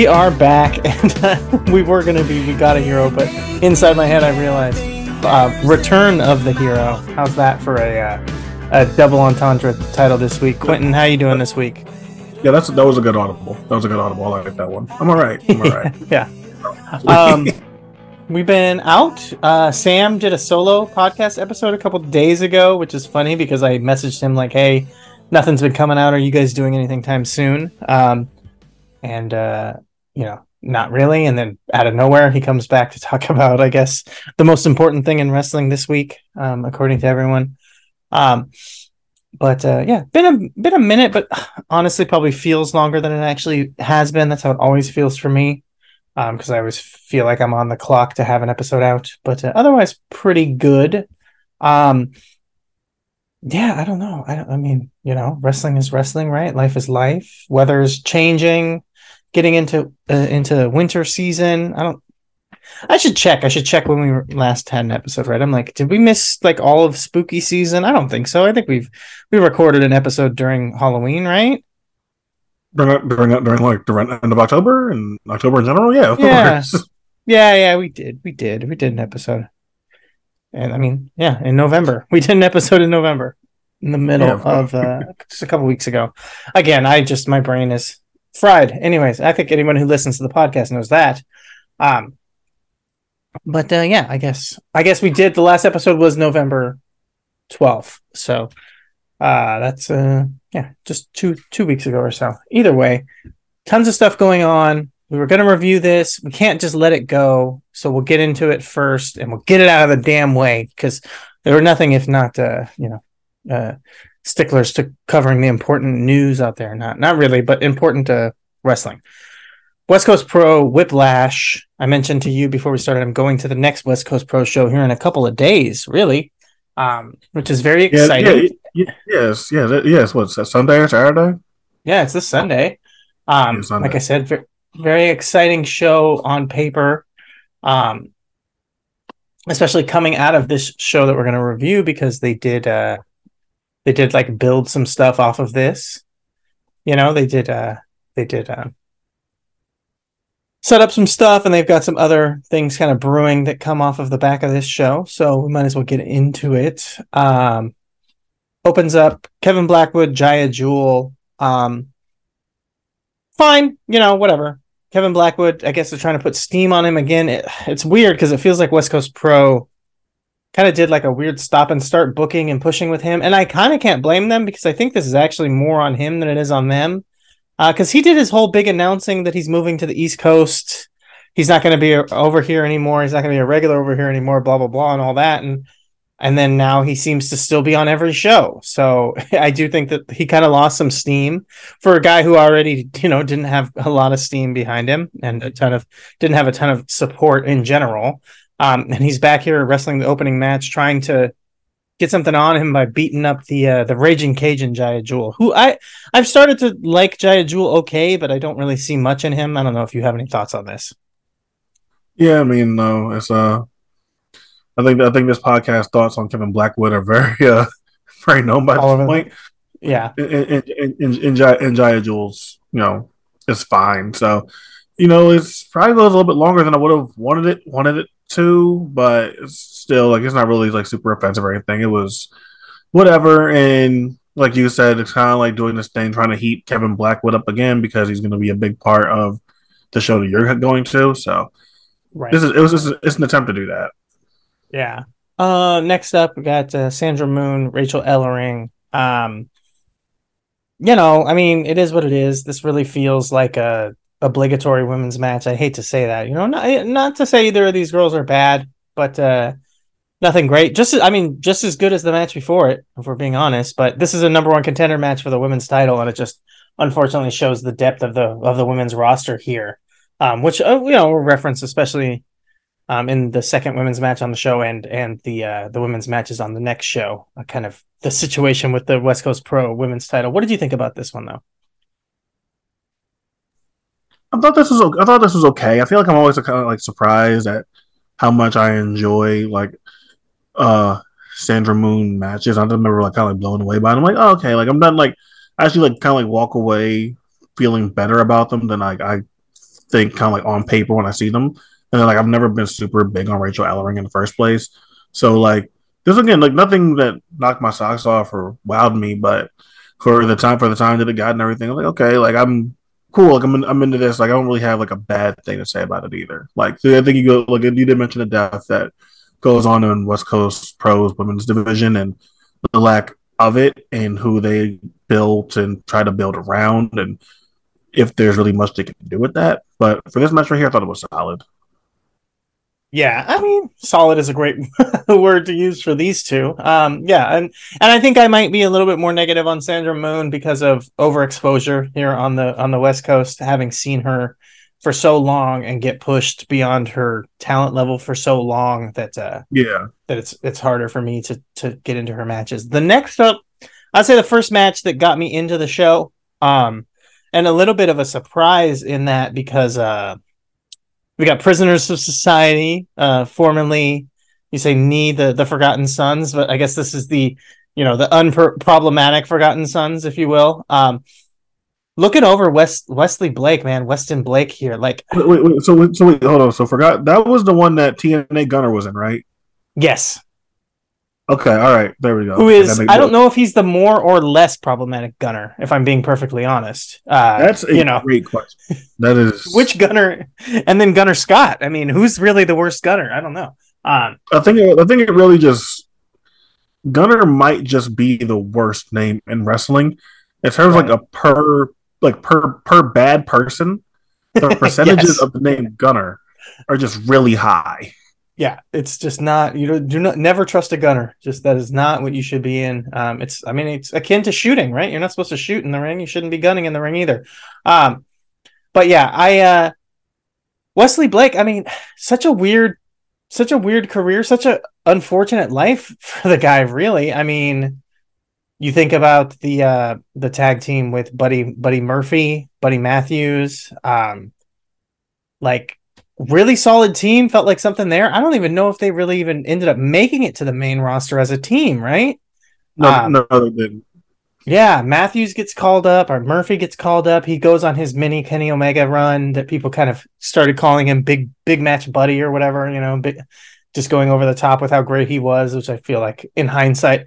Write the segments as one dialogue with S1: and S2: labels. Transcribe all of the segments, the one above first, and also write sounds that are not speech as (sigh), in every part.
S1: We
S2: are back, (laughs) and we were gonna be we got a hero, but inside my head I realized uh, Return of the Hero. How's that for a uh, a double entendre title this week? Quentin, how you doing this week?
S3: Yeah, that's that was a good audible. That was a good audible. I like that one. I'm all right. I'm (laughs) all right.
S2: yeah. Um, we've been out. Uh, Sam did a solo podcast episode a couple days ago, which is funny because I messaged him like, "Hey, nothing's been coming out. Are you guys doing anything time soon?" Um, and uh, you know, not really. And then out of nowhere, he comes back to talk (laughs) about, I guess, the most important thing in wrestling this week, um, according to everyone. Um, but uh, yeah, been a been a minute, but (sighs) honestly, probably feels longer than it actually has been. That's how it always feels for me, because I always feel like I'm on the clock to have an episode out. But uh, otherwise, pretty good. Um, yeah, I don't know. I, I mean, you know, wrestling is wrestling, right? Life is life. Weather's changing. Getting into uh, into winter season. I don't. I should check. I should check when we last had an episode, right? I'm like, did we miss like all of spooky season? I don't think so. I think we've we recorded an episode during Halloween, right?
S3: during during during like the end of October and October in general. Yeah,
S2: Yeah. (laughs) Yeah, yeah, we did. We did. We did an episode. And I mean, yeah, in November. (laughs) We did an episode in November. In the middle
S3: Yeah, of
S2: of uh just a couple weeks ago. Again, I just my brain is fried. Anyways, I think anyone who listens to the podcast knows that. Um but uh yeah, I guess I guess we did the last episode was November 12th. So uh that's uh yeah, just two two weeks ago or so. Either way, tons of stuff going on. We were going to review this. We can't just let it go. So we'll get into it first and we'll get it out of the damn way because there were nothing if not, uh, you know, uh, sticklers to covering the important news out there. Not, not really, but important to wrestling. West Coast Pro Whiplash. I mentioned to you before we started, I'm going to the next West Coast Pro show here in a couple of days, really, um, which is very
S3: Yeah,
S2: exciting.
S3: yeah, y- yes, yes, it- yes. What's that? Sunday or Saturday?
S2: Yeah, it's this Sunday. Um,
S3: Yeah, Sunday.
S2: like I said, ve- very exciting show on paper. Um, especially coming out of this show that we're going to review because they did uh they did like build some stuff off of this. You know, they did uh they did uh set up some stuff and they've got some other things kind of brewing that come off of the back of this show. So we might as well get into it. Um opens up Kevin Blackwood, Jaya Jewel, um fine, you know, whatever. Kevin Blackwood, I guess they're trying to put steam on him again. It, it's weird because it feels like West Coast Pro kind of did like a weird stop and start booking and pushing with him. And I kind of can't blame them because I think this is actually more on him than it is on them. Uh, because he did his whole big announcing that he's moving to the East Coast. He's not going to be uh, over here anymore. He's not going to be a regular over here anymore, blah, blah, blah, and all that. And and then now he seems to still be on every show. So (laughs) I do think that he kind of lost some steam for a guy who already, you know, didn't have a lot of steam behind him and a ton of didn't have a ton of support in general. Um, and he's back here wrestling the opening match, trying to get something on him by beating up the uh, the raging Cajun Jaya Jewel, who I I've started to like Jaya Jewel okay, but I don't really see much in him. I don't know if you have any thoughts on this.
S3: Yeah, I mean, no, it's uh, I think I think this podcast thoughts on Kevin Blackwood are very uh (laughs) very known by
S2: All
S3: this point.
S2: Yeah,
S3: And and and, and, and, Jaya, and Jaya Jules, you know, is fine. So, you know, it's probably a little bit longer than I would have wanted it wanted it to, but still like it's not really like super offensive or anything. It was whatever, and like you said, it's kind of like doing this thing, trying to heat Kevin Blackwood up again because he's going to be a big part of the show that you're going to. So
S2: right.
S3: this is it was just, it's an attempt to do that.
S2: Yeah. Uh, next up, we got uh, Sandra Moon, Rachel Ellering. Um, you know, I mean, it is what it is. This really feels like a obligatory women's match. I hate to say that, you know, not not to say either of these girls are bad, but uh, nothing great. Just, I mean, just as good as the match before it, if we're being honest. But this is a number one contender match for the women's title, and it just unfortunately shows the depth of the of the women's roster here, um, which uh, you know we'll reference especially um, in the second women's match on the show and and the uh, the women's matches on the next show. Uh, kind of the situation with the West Coast Pro women's title. What did you think about this one though?
S3: I thought this was o- I thought this was okay. I feel like I'm always kind of like surprised at how much I enjoy like uh Sandra Moon matches. I remember like kind of like blown away by them. I'm like, oh, okay, like I'm done. Like I actually like kind of like walk away feeling better about them than like I think kind of like on paper when I see them. And then like I've never been super big on Rachel Ellering in the first place. So like this again, like nothing that knocked my socks off or wowed me, but for the time for the time that it got and everything, I'm like, okay, like I'm cool. Like I'm, in, I'm into this. Like I don't really have like a bad thing to say about it either. Like so I think you go like you did mention the death that goes on in West Coast Pros Women's Division and the lack of it and who they built and try to build around and if there's really much they can do with that. But for this match right here, I thought it was solid.
S2: Yeah, I mean, solid is a great (laughs) word to use for these two. Um, yeah, and and I think I might be a little bit more negative on Sandra Moon because of overexposure here on the on the West Coast, having seen her for so long and get pushed beyond her talent level for so long that uh,
S3: Yeah.
S2: that it's it's harder for me to to get into her matches. The next up, I'd say the first match that got me into the show, um, and a little bit of a surprise in that because uh, we got Prisoners of Society, uh, formerly you say knee the the Forgotten Sons, but I guess this is the you know the unproblematic Forgotten Sons, if you will. Um, looking over West Wesley Blake, man, Weston Blake here, like
S3: Wait, wait, wait, so wait, so wait, hold on. So forgot that was the one that TNA Gunner was in, right?
S2: yes,
S3: Okay, all right, there we go.
S2: who is I don't know if he's the more or less problematic gunner, if I'm being perfectly honest. Uh,
S3: That's a
S2: you know
S3: great question. That is (laughs)
S2: which gunner, and then Gunner Scott. I mean, who's really the worst gunner? I don't know. Um,
S3: I think it, I think it really just Gunner might just be the worst name in wrestling in terms of
S2: Right.
S3: like a per like per per bad person. The (laughs) percentages
S2: Yes.
S3: of the name Gunner are just really high.
S2: Yeah, it's just not. You do not never trust a gunner. Just that is not what you should be in. Um, it's I mean, it's akin to shooting, right? You're not supposed to shoot in the ring. You shouldn't be gunning in the ring either. Um, but yeah, I uh, Wesley Blake. I mean, such a weird, such a weird career, such a unfortunate life (laughs) for the guy. Really, I mean, you think about the uh the tag team with Buddy Buddy Murphy, Buddy Matthews, um, like really solid team. Felt like something there. I don't even know if they really even ended up making it to the main roster as a team, right?
S3: No,
S2: Um,
S3: no, they didn't.
S2: Yeah, Matthews gets called up, or Murphy gets called up. He goes on his mini Kenny Omega run that people kind of started calling him Big Big Match Buddy or whatever, you know, big, just going over the top with how great he was, which I feel like in hindsight,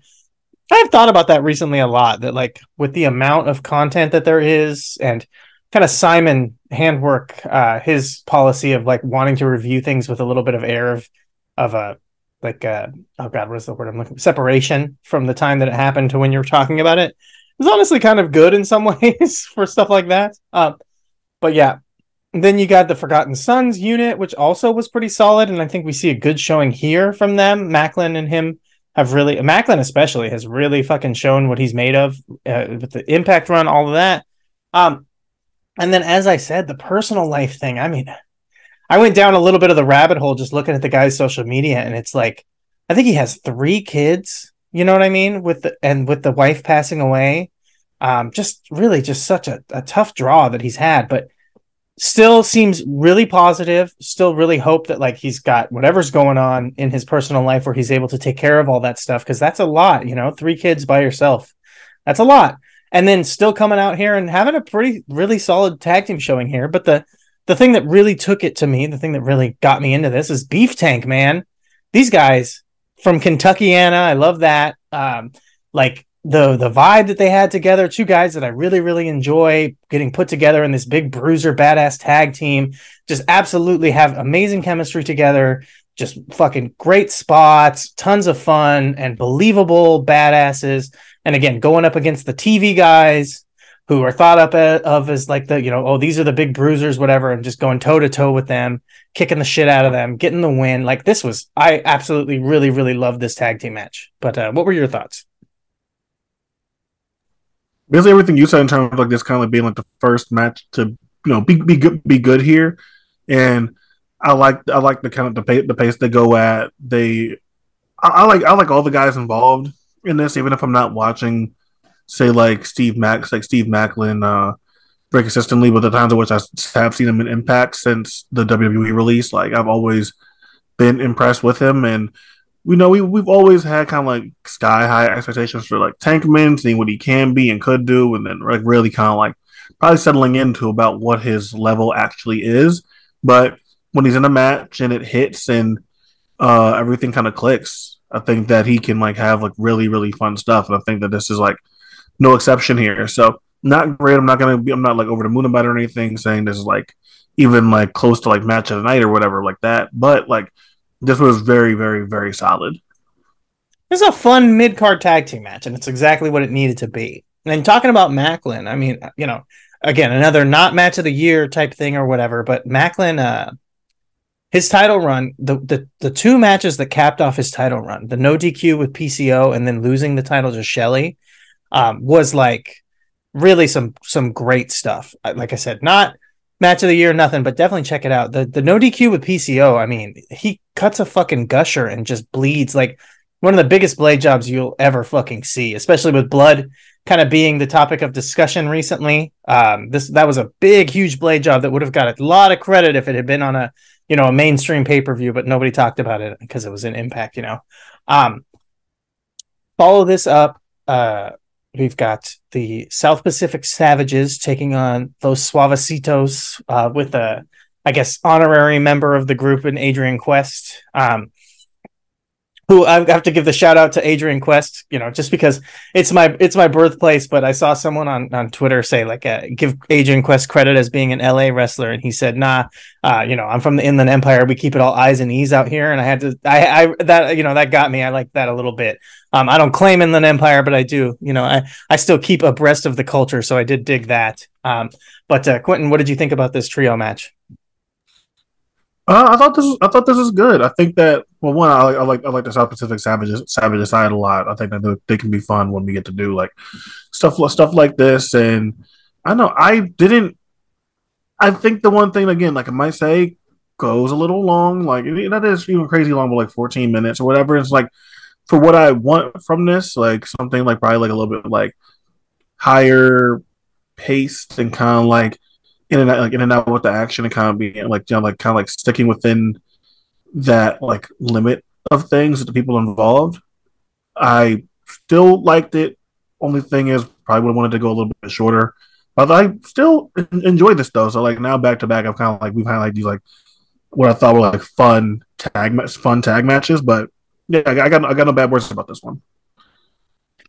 S2: I've thought about that recently a lot. That like with the amount of content that there is, and kind of Simon handwork, uh, his policy of like wanting to review things with a little bit of air of of a like uh oh god what is the word i'm looking separation from the time that it happened to when you're talking about it. It's honestly kind of good in some (laughs) ways for stuff like that. Um but yeah. Then you got the forgotten sons unit which also was pretty solid and i think we see a good showing here from them. Maclin and him have really maclin especially has really fucking shown what he's made of uh, with the impact run all of that. Um and then as i said the personal life thing i mean I went down a little bit of the rabbit hole just looking at the guy's social media, and it's like I think he has three kids You know what I mean? With the and with the wife passing away, um, just really just such a, a tough draw that he's had, but still seems really positive. Still really hope that like he's got whatever's going on in his personal life where he's able to take care of all that stuff because that's a lot. You know, three kids by yourself, that's a lot. And then still coming out here and having a pretty really solid tag team showing here, but the the thing that really took it to me, the thing that really got me into this is Beef Tank, man. These guys from Kentuckiana, I love that. Um, like the the vibe that they had together, two guys that I really really enjoy getting put together in this big bruiser badass tag team. Just absolutely have amazing chemistry together. Just fucking great spots, tons of fun, and believable badasses. And again, going up against the TV guys, who are thought up of as like the you know oh these are the big bruisers whatever and just going toe to toe with them kicking the shit out of them getting the win. Like this was i absolutely really really loved this tag team match. But uh, what were your thoughts?
S3: Basically everything you said in terms of like this kind of being like the first match to you know be be good be good here. And i like i like the kind of the pace the pace they go at. They I, I like i like all the guys involved in this even if i'm not watching say like Steve Max, like Steve Maclin, uh, very consistently. But the times in which I have seen him in Impact since the WWE release, like I've always been impressed with him, and we know we we've always had kind of like sky high expectations for like Tankman, seeing what he can be and could do, and then like really kind of like probably settling into about what his level actually is. But when he's in a match and it hits and uh, everything kind of clicks, I think that he can like have like really really fun stuff, and I think that this is like no exception here. So not great. I'm not gonna be. I'm not like over the moon about it or anything. Saying this is like even like close to like match of the night or whatever like that. But like this was very very very solid.
S2: It's a fun mid card tag team match, and it's exactly what it needed to be. And talking about Maclin, I mean, you know, again, another not match of the year type thing or whatever, but Maclin, uh, his title run, the, the the two matches that capped off his title run, the no DQ with PCO and then losing the title to Shelley, um, was like really some some great stuff. Like I said, not match of the year, nothing, but definitely check it out. The the no DQ with PCO. I mean, he cuts a fucking gusher and just bleeds like one of the biggest blade jobs you'll ever fucking see, especially with blood kind of being the topic of discussion recently. Um, this that was a big, huge blade job that would have got a lot of credit if it had been on a you know a mainstream pay per view, but nobody talked about it because it was an impact. You know, um, follow this up. Uh, We've got the South Pacific Savages taking on those Suavecitos uh, with a, I guess, honorary member of the group in Adrian Quest. Um, who I have to give the shout out to Adrian Quest, you know, just because it's my it's my birthplace. But I saw someone on on Twitter say like, uh, give Adrian Quest credit as being an LA wrestler, and he said, "Nah, uh, you know, I'm from the Inland Empire. We keep it all eyes and e's out here." And I had to, I, I that you know that got me. I like that a little bit. Um, I don't claim Inland Empire, but I do. You know, I I still keep abreast of the culture, so I did dig that. Um, but uh, Quentin, what did you think about this trio match?
S3: Uh, I thought this. Was, I thought this was good. I think that well, one, I like, I like, I like the South Pacific Savages, Savages side a lot. I think that they can be fun when we get to do like stuff, stuff like this. And I know I didn't. I think the one thing again, like I might say, goes a little long. Like that is even crazy long, but like fourteen minutes or whatever. It's like for what I want from this, like something like probably like a little bit like higher paced and kind of like in and out, like in and out with the action and kind of being like you know like kind of like sticking within that like limit of things that the people involved. I still liked it. Only thing is, probably would have wanted to go a little bit shorter. But I still enjoy this though. So like now back to back, I've kind of like we've had like these like what I thought were like fun tag fun tag matches. But yeah, I got I got no bad words about this one.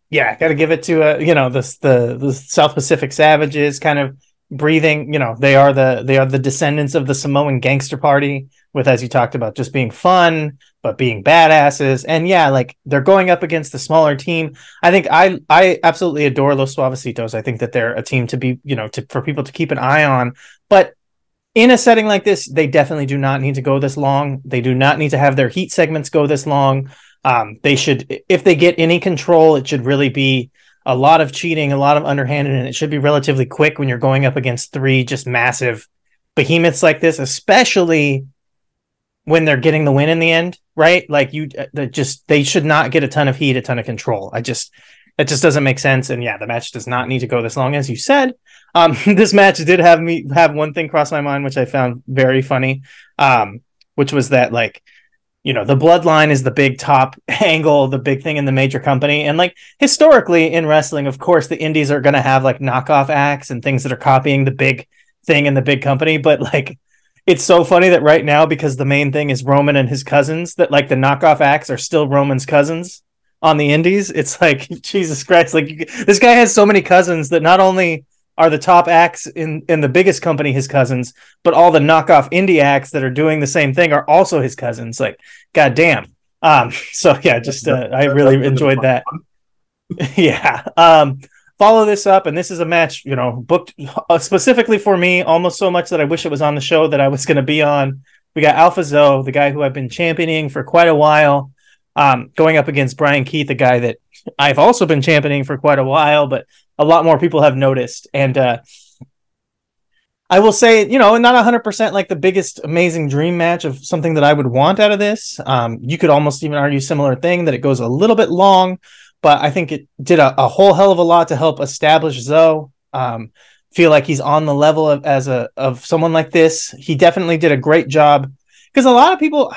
S2: Yeah, got to give it to uh, you know the the the South Pacific Savages kind of breathing you know they are the they are the descendants of the samoan gangster party with as you talked about just being fun but being badasses. And yeah like they're going up against the smaller team. I think i i absolutely adore los suavecitos. I think that they're a team to be you know to for people to keep an eye on. But in a setting like this they definitely do not need to go this long. They do not need to have their heat segments go this long. Um, they should if they get any control it should really be a lot of cheating, a lot of underhanded, and it should be relatively quick when you're going up against three just massive behemoths like this, especially when they're getting the win in the end, right? Like you uh, just they should not get a ton of heat, a ton of control. I just that just doesn't make sense. And yeah, the match does not need to go this long, as you said. Um, (laughs) this match did have me have one thing cross my mind, which I found very funny, um, which was that like, you know, the bloodline is the big top (laughs) angle, the big thing in the major company, and like historically in wrestling, of course, the indies are going to have like knockoff acts and things that are copying the big thing in the big company, but like. It's so funny that right now, because the main thing is Roman and his cousins, that like the knockoff acts are still Roman's cousins on the indies. It's like (laughs) Jesus Christ! Like this guy has so many cousins that not only are the top acts in in the biggest company his cousins, but all the knockoff indie acts that are doing the same thing are also his cousins. Like, goddamn. Um. (laughs) So yeah, just uh, I really enjoyed that. (laughs) yeah. Um. Follow this up, and this is a match you know booked uh, specifically for me, almost so much that I wish it was on the show that I was going to be on. We got Alpha Zoe, the guy who I've been championing for quite a while um, going up against Bryan Keith, the guy that I've also been championing for quite a while, but a lot more people have noticed. And uh, I will say, you know, not 100% like the biggest amazing dream match of something that I would want out of this. Um, you could almost even argue similar thing that it goes a little bit long, but I think it did a, a whole hell of a lot to help establish Zoe. Um, feel like he's on the level of as a of someone like this. He definitely did a great job because a lot of people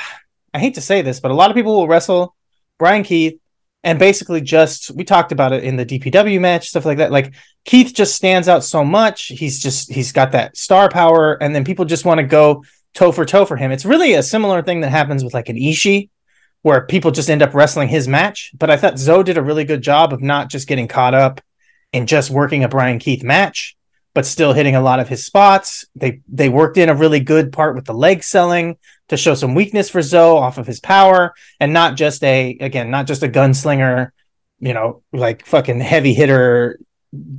S2: I hate to say this, but a lot of people will wrestle Bryan Keith and basically just we talked about it in the DPW match, stuff like that. Like Keith just stands out so much. He's just he's got that star power, and then people just want to go toe for toe for him. It's really a similar thing that happens with like an Ishii, where people just end up wrestling his match. But I thought Zoe did a really good job of not just getting caught up in just working a Bryan Keith match, but still hitting a lot of his spots. They they worked in a really good part with the leg selling to show some weakness for Zoe off of his power and not just a again not just a gunslinger, you know, like fucking heavy hitter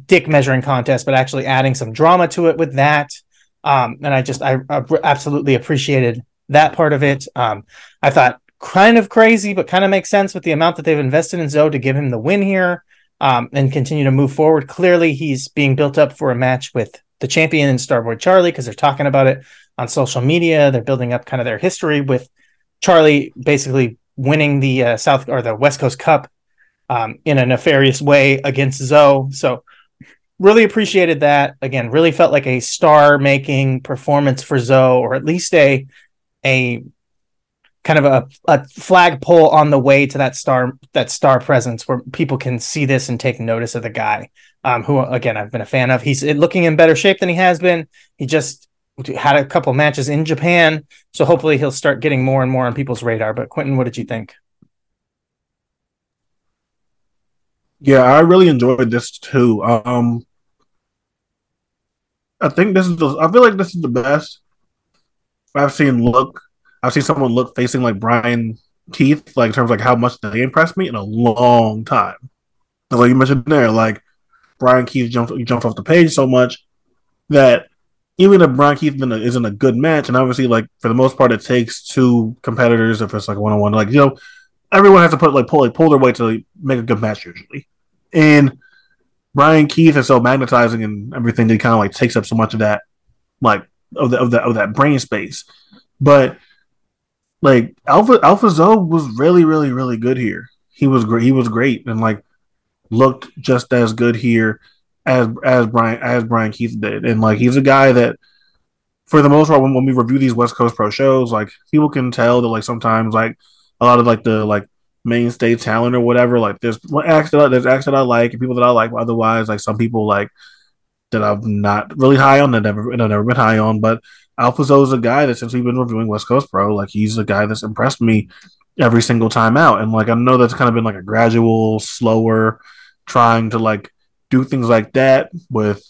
S2: dick measuring contest, but actually adding some drama to it with that. Um, and I just I, I, absolutely appreciated that part of it. Um, I thought kind of crazy, but kind of makes sense with the amount that they've invested in Zoe to give him the win here um, and continue to move forward. Clearly, he's being built up for a match with the champion and Starboy Charlie because they're talking about it on social media. They're building up kind of their history with Charlie basically winning the uh, South or the West Coast Cup um, in a nefarious way against Zoe. So really appreciated that. Again, really felt like a star-making performance for Zoe, or at least a a kind of a, a flagpole on the way to that star that star presence where people can see this and take notice of the guy um, who again I've been a fan of. He's looking in better shape than he has been. He just had a couple matches in Japan, so hopefully he'll start getting more and more on people's radar. But Quentin, what did you think?
S3: Yeah, I really enjoyed this too. Um, I think this is the. I feel like this is the best I've seen look. I've seen someone look facing like Bryan Keith, like in terms of like how much they impressed me in a long time. Like you mentioned there, like Bryan Keith jumped jumped off the page so much that even if Bryan Keith isn't a good match, and obviously, like for the most part, it takes two competitors if it's like one on one. Like you know, everyone has to put like pull like pull their weight to make a good match usually. And Bryan Keith is so magnetizing and everything that kind of like takes up so much of that, like of the of that of that brain space. But like Alpha Alpha Zoe was really really really good here. He was great. He was great and like looked just as good here as as Bryan as Bryan Keith did, and like he's a guy that, for the most part, when, when we review these West Coast Pro shows, like people can tell that like sometimes like a lot of like the like mainstay talent or whatever, like there's acts that I, there's acts that I like and people that I like. Otherwise, like some people like that I'm not really high on that never that I've never been high on, but Alpha Zoe is a guy that since we've been reviewing West Coast Pro, like he's a guy that's impressed me every single time out. And like I know that's kind of been like a gradual, slower, trying to like do things like that with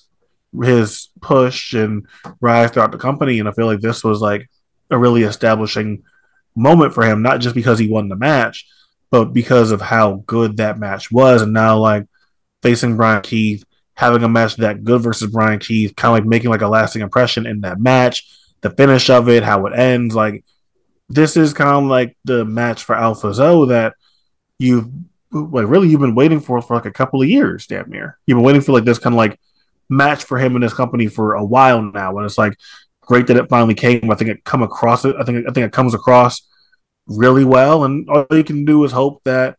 S3: his push and rise throughout the company. And I feel like this was like a really establishing moment for him, not just because he won the match, but because of how good that match was. And now, like facing Bryan Keith, having a match that good versus Bryan Keith, kind of like making like a lasting impression in that match, the finish of it, how it ends. Like, this is kind of like the match for Alpha Zoe that you've like really you've been waiting for for like a couple of years, damn near. You've been waiting for like this kind of like match for him and his company for a while now. And it's like great that it finally came. I think it come across it. I think I think it comes across really well, and all you can do is hope that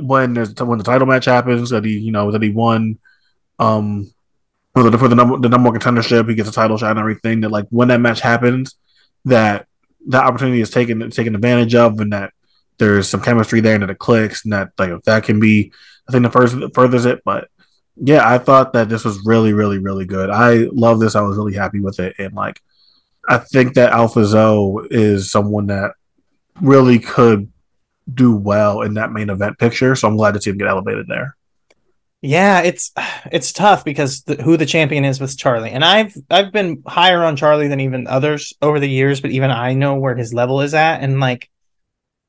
S3: when there's when the title match happens that he you know that he won um for the for the number the number one contendership he gets a title shot and everything that like when that match happens that that opportunity is taken taken advantage of and that there's some chemistry there and it clicks and that like that can be I think the first furthers it but yeah I thought that this was really really really good. I love this. I was really happy with it. And like I think that Alpha Zoe is someone that really could do well in that main event picture. So I'm glad to see him get elevated there.
S2: Yeah, it's it's tough because the, who the champion is with Charlie, and I've I've been higher on Charlie than even others over the years, but even I know where his level is at, and like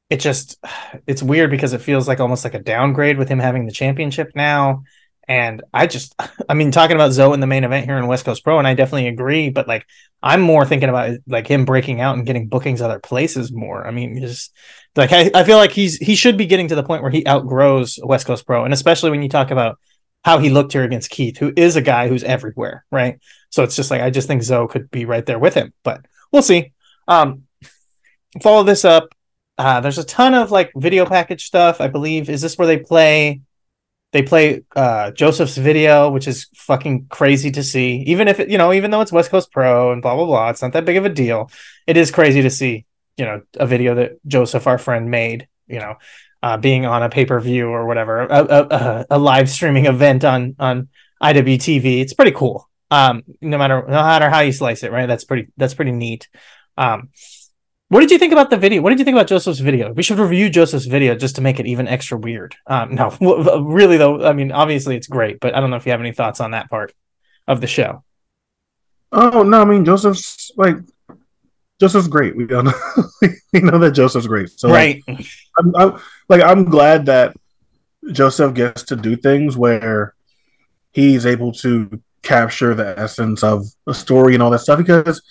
S2: it just it's weird because it feels like almost like a downgrade with him having the championship now. And I just, (laughs) I mean, talking about Zoe in the main event here in West Coast Pro, and I definitely agree. But like, I'm more thinking about like him breaking out and getting bookings other places more. I mean, just like I, I feel like he's he should be getting to the point where he outgrows West Coast Pro, and especially when you talk about how he looked here against Keith, who is a guy who's everywhere, right? So it's just like I just think Zoe could be right there with him, but we'll see. Um, follow this up. Uh, there's a ton of like video package stuff. I believe is this where they play they play uh, Joseph's video, which is fucking crazy to see. Even if it, you know, even though it's West Coast Pro and blah blah blah, it's not that big of a deal. It is crazy to see, you know, a video that Joseph, our friend, made. You know, uh, being on a pay per view or whatever, a, a, a, live streaming event on on IWTV. It's pretty cool. Um, no matter no matter how you slice it, right? That's pretty that's pretty neat. Um, what did you think about the video? What did you think about Joseph's video? We should review Joseph's video just to make it even extra weird. Um, no, (laughs) really though. I mean, obviously it's great, but I don't know if you have any thoughts on that part of the show.
S3: Oh no, I mean Joseph's like Joseph's great. We know (laughs) we know that Joseph's great. So
S2: right,
S3: like, I'm, I'm like I'm glad that Joseph gets to do things where he's able to capture the essence of a story and all that stuff because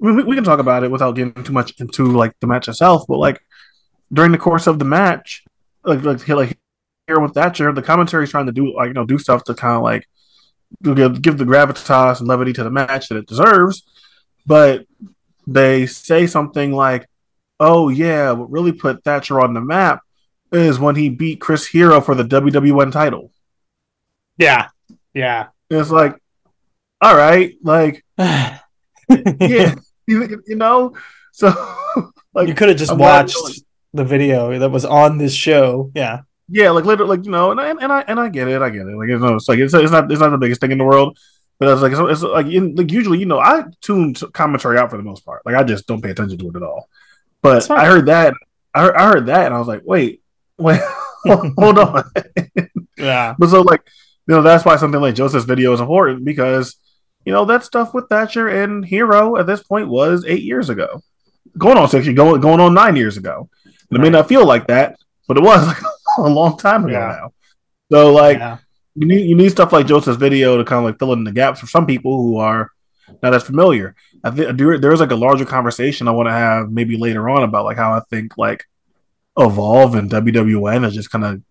S3: we, we can talk about it without getting too much into like the match itself, but like during the course of the match, like like, like here with Thatcher, the commentary is trying to do like you know do stuff to kind of like give, give the gravitas and levity to the match that it deserves, but they say something like, "Oh yeah, what really put Thatcher on the map is when he beat Chris Hero for the WWN title."
S2: Yeah, yeah.
S3: it's like, all right, like, (sighs) yeah, you, (laughs) you know, so (laughs)
S2: like you could have just I'm watched the video that was on this show. Yeah,
S3: yeah, like literally, like you know, and I, and I and I get it, I get it. Like it's, it's like it's, it's not it's not the biggest thing in the world, but it's like it's, it's like, in, like usually, you know, I tune commentary out for the most part. Like I just don't pay attention to it at all. But I heard that, I heard, I heard that, and I was like, wait, (laughs) wait, hold on.
S2: yeah.
S3: But so like, you know, that's why something like Joseph's video is important because you know that stuff with Thatcher and Hero at this point was eight years ago, going on six, going going on nine years ago. And it may not feel like that, but it was (laughs) like a long time ago yeah. now. So like yeah. you need you need stuff like Joseph's video to kind of like fill in the gaps for some people who are not as familiar. I think there's like a larger conversation I want to have maybe later on about like how I think like evolve and WWN is just kind of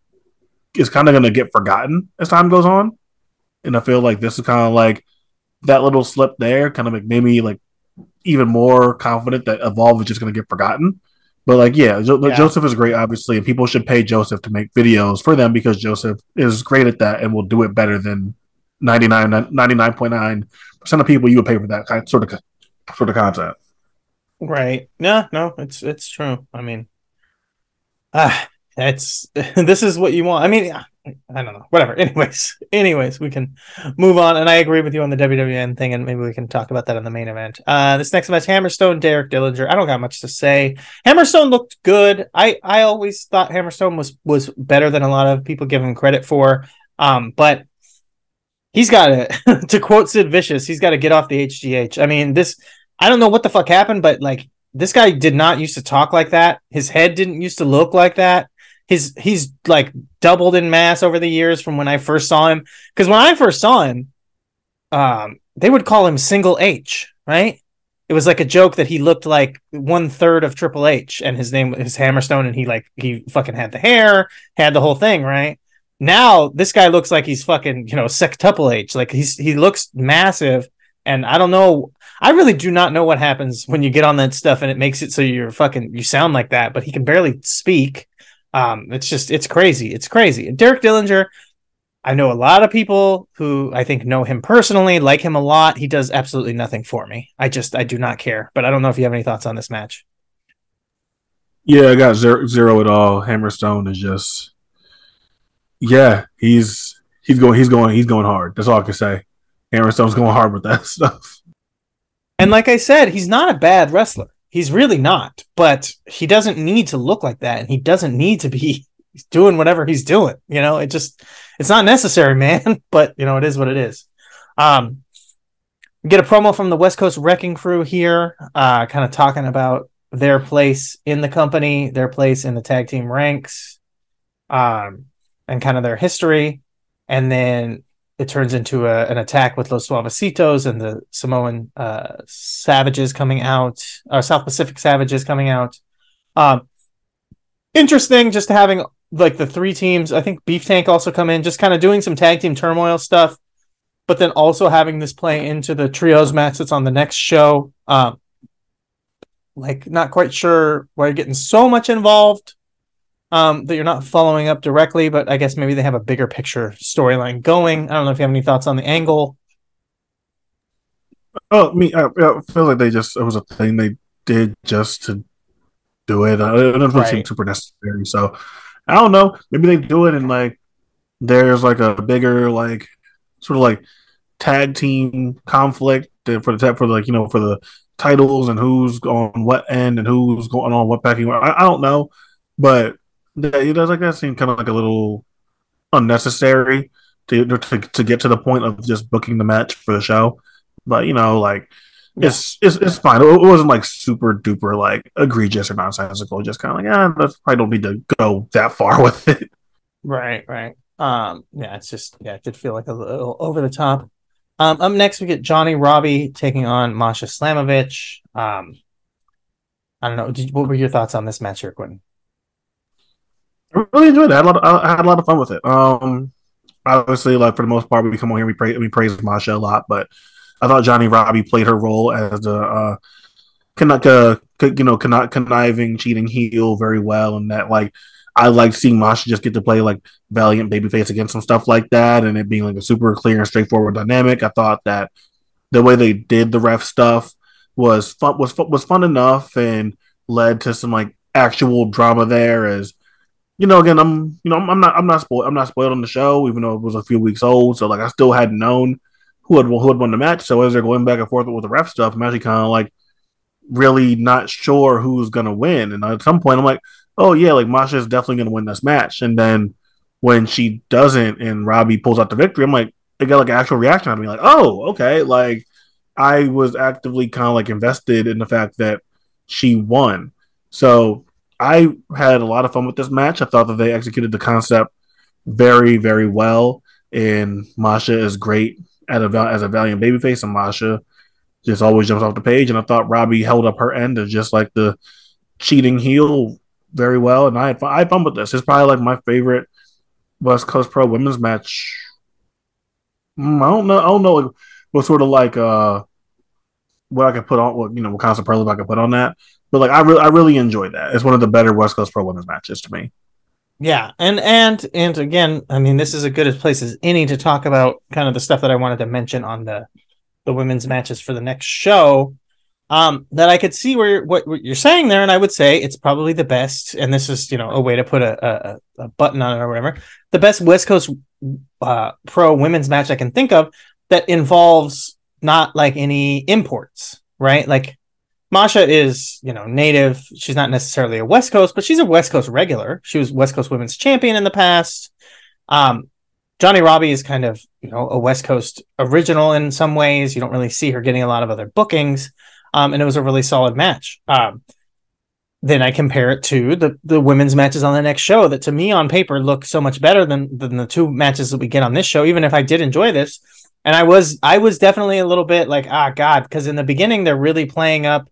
S3: is kind of going to get forgotten as time goes on, and I feel like this is kind of like that little slip there kind of like made me like even more confident that Evolve is just going to get forgotten. But like, yeah, jo- yeah, Joseph is great, obviously, and people should pay Joseph to make videos for them because Joseph is great at that and will do it better than 99.9 percent of people you would pay for that kind, sort of sort of content.
S2: Right? No, no, it's it's true. I mean, ah, that's (laughs) this is what you want. I mean, I don't know. Whatever. (laughs) Anyways, anyways, we can move on. And I agree with you on the WWN thing, and maybe we can talk about that in the main event. Uh, this next match, Hammerstone, Derek Dillinger. I don't got much to say. Hammerstone looked good. I I always thought Hammerstone was was better than a lot of people give him credit for. Um, but he's got to (laughs) to quote Sid Vicious, he's got to get off the HGH. I mean, this I don't know what the fuck happened, but like this guy did not used to talk like that. His head didn't used to look like that his he's like doubled in mass over the years from when I first saw him. Because when I first saw him, um, they would call him Single H, right? It was like a joke that he looked like one third of Triple H, and his name was Hammerstone, and he like he fucking had the hair, had the whole thing, right? Now this guy looks like he's fucking you know sextuple H, like he's he looks massive, And I don't know. I really do not know what happens when you get on that stuff and it makes it so you're fucking you sound like that, but he can barely speak. Um, it's just it's crazy. It's crazy. And Derek Dillinger, I know a lot of people who I think know him personally, like him a lot. He does absolutely nothing for me. I just I do not care. But I don't know if you have any thoughts on this match.
S3: Yeah, I got zero, zero at all. Hammerstone is just, yeah, he's he's going he's going he's going hard. That's all I can say. Hammerstone's going hard with that (laughs) stuff.
S2: And like I said, he's not a bad wrestler. He's really not, but he doesn't need to look like that, and he doesn't need to be (laughs) doing whatever he's doing. You know, it just it's not necessary, (laughs) man. But you know, it is what it is. Um, get a promo from the West Coast Wrecking Crew here, uh, kind of talking about their place in the company, their place in the tag team ranks, um, and kind of their history. And then it turns into a, an attack with Los Suavecitos and the Samoan uh, Savages coming out, or South Pacific Savages coming out. Um, interesting, just having like the three teams. I think Beef Tank also come in, just kind of doing some tag team turmoil stuff, but then also having this play into the trios match that's on the next show. Um, like, not quite sure why you're getting so much involved um, that you're not following up directly, but I guess maybe they have a bigger picture storyline going. I don't know if you have any thoughts on the angle.
S3: Oh, me, I, I feel like they just it was a thing they did just to do it. I don't know if
S2: Right.
S3: seemed super necessary. So I don't know. Maybe they do it and like there's like a bigger like sort of like tag team conflict for the for like you know for the titles and who's on what end and who's going on what packing. I, I don't know, but that- it does like that seem kind of like a little unnecessary to, to to get to the point of just booking the match for the show. But you know, like it's it's it's fine. It, it wasn't like super duper like egregious or nonsensical. Just kind of like, ah, that's probably don't need to go that far (laughs) with it.
S2: Right, right. Um, yeah, it's just yeah, it did feel like a little over the top. Um, up next we get Johnnie Robbie taking on Masha Slamovich. Um, I don't know. Did, what were your thoughts on this match here, Quentin?
S3: I really enjoyed it. I had a lot. Of, I had a lot of fun with it. Um, obviously, like for the most part, we come on here we praise we praise Masha a lot, but I thought Johnnie Robbie played her role as a uh, conniv- uh, you know conniv- conniving, cheating heel very well, and that like I like seeing Masha just get to play like valiant babyface against some stuff like that, and it being like a super clear and straightforward dynamic. I thought that the way they did the ref stuff was fun was was fun enough and led to some like actual drama there as you know, again, I'm you know I'm, I'm not I'm not spoiled I'm not spoiled on the show, even though it was a few weeks old. So like I still hadn't known who had who had won the match. So as they're going back and forth with the ref stuff, I'm actually kind of like really not sure who's gonna win. And at some point, I'm like, oh yeah, like Masha is definitely gonna win this match. And then when she doesn't, and Robbie pulls out the victory, I'm like, it got like an actual reaction out of me, like, oh okay, like I was actively kind of like invested in the fact that she won. So I had a lot of fun with this match. I thought that they executed the concept very, very well. And Masha is great at a as a valiant babyface, and Masha just always jumps off the page. And I thought Robbie held up her end as just like the cheating heel very well. And I had fun, I had fun with this. It's probably like my favorite West Coast Pro Women's match. Mm, I don't know. I don't know what sort of like uh what I could put on what you know what kind of superlative I could put on that. But like I really I really enjoyed that. It's one of the better West Coast Pro Women's matches to me.
S2: Yeah, and and and again, I mean, this is as good a place as any to talk about kind of the stuff that I wanted to mention on the the women's matches for the next show. Um, that I could see where what, what you're saying there, and I would say it's probably the best. And this is, you know, a way to put a, a, a button on it or whatever. The best West Coast uh, pro women's match I can think of that involves not like any imports, right? Like Masha is, you know, native. She's not necessarily a West Coast, but she's a West Coast regular. She was West Coast Women's Champion in the past. Um, Johnnie Robbie is kind of, you know, a West Coast original in some ways. You don't really see her getting a lot of other bookings. Um, and it was a really solid match. Um, then I compare it to the the women's matches on the next show that to me on paper look so much better than than the two matches that we get on this show. Even if I did enjoy this, and I was I was definitely a little bit like ah god because in the beginning they're really playing up,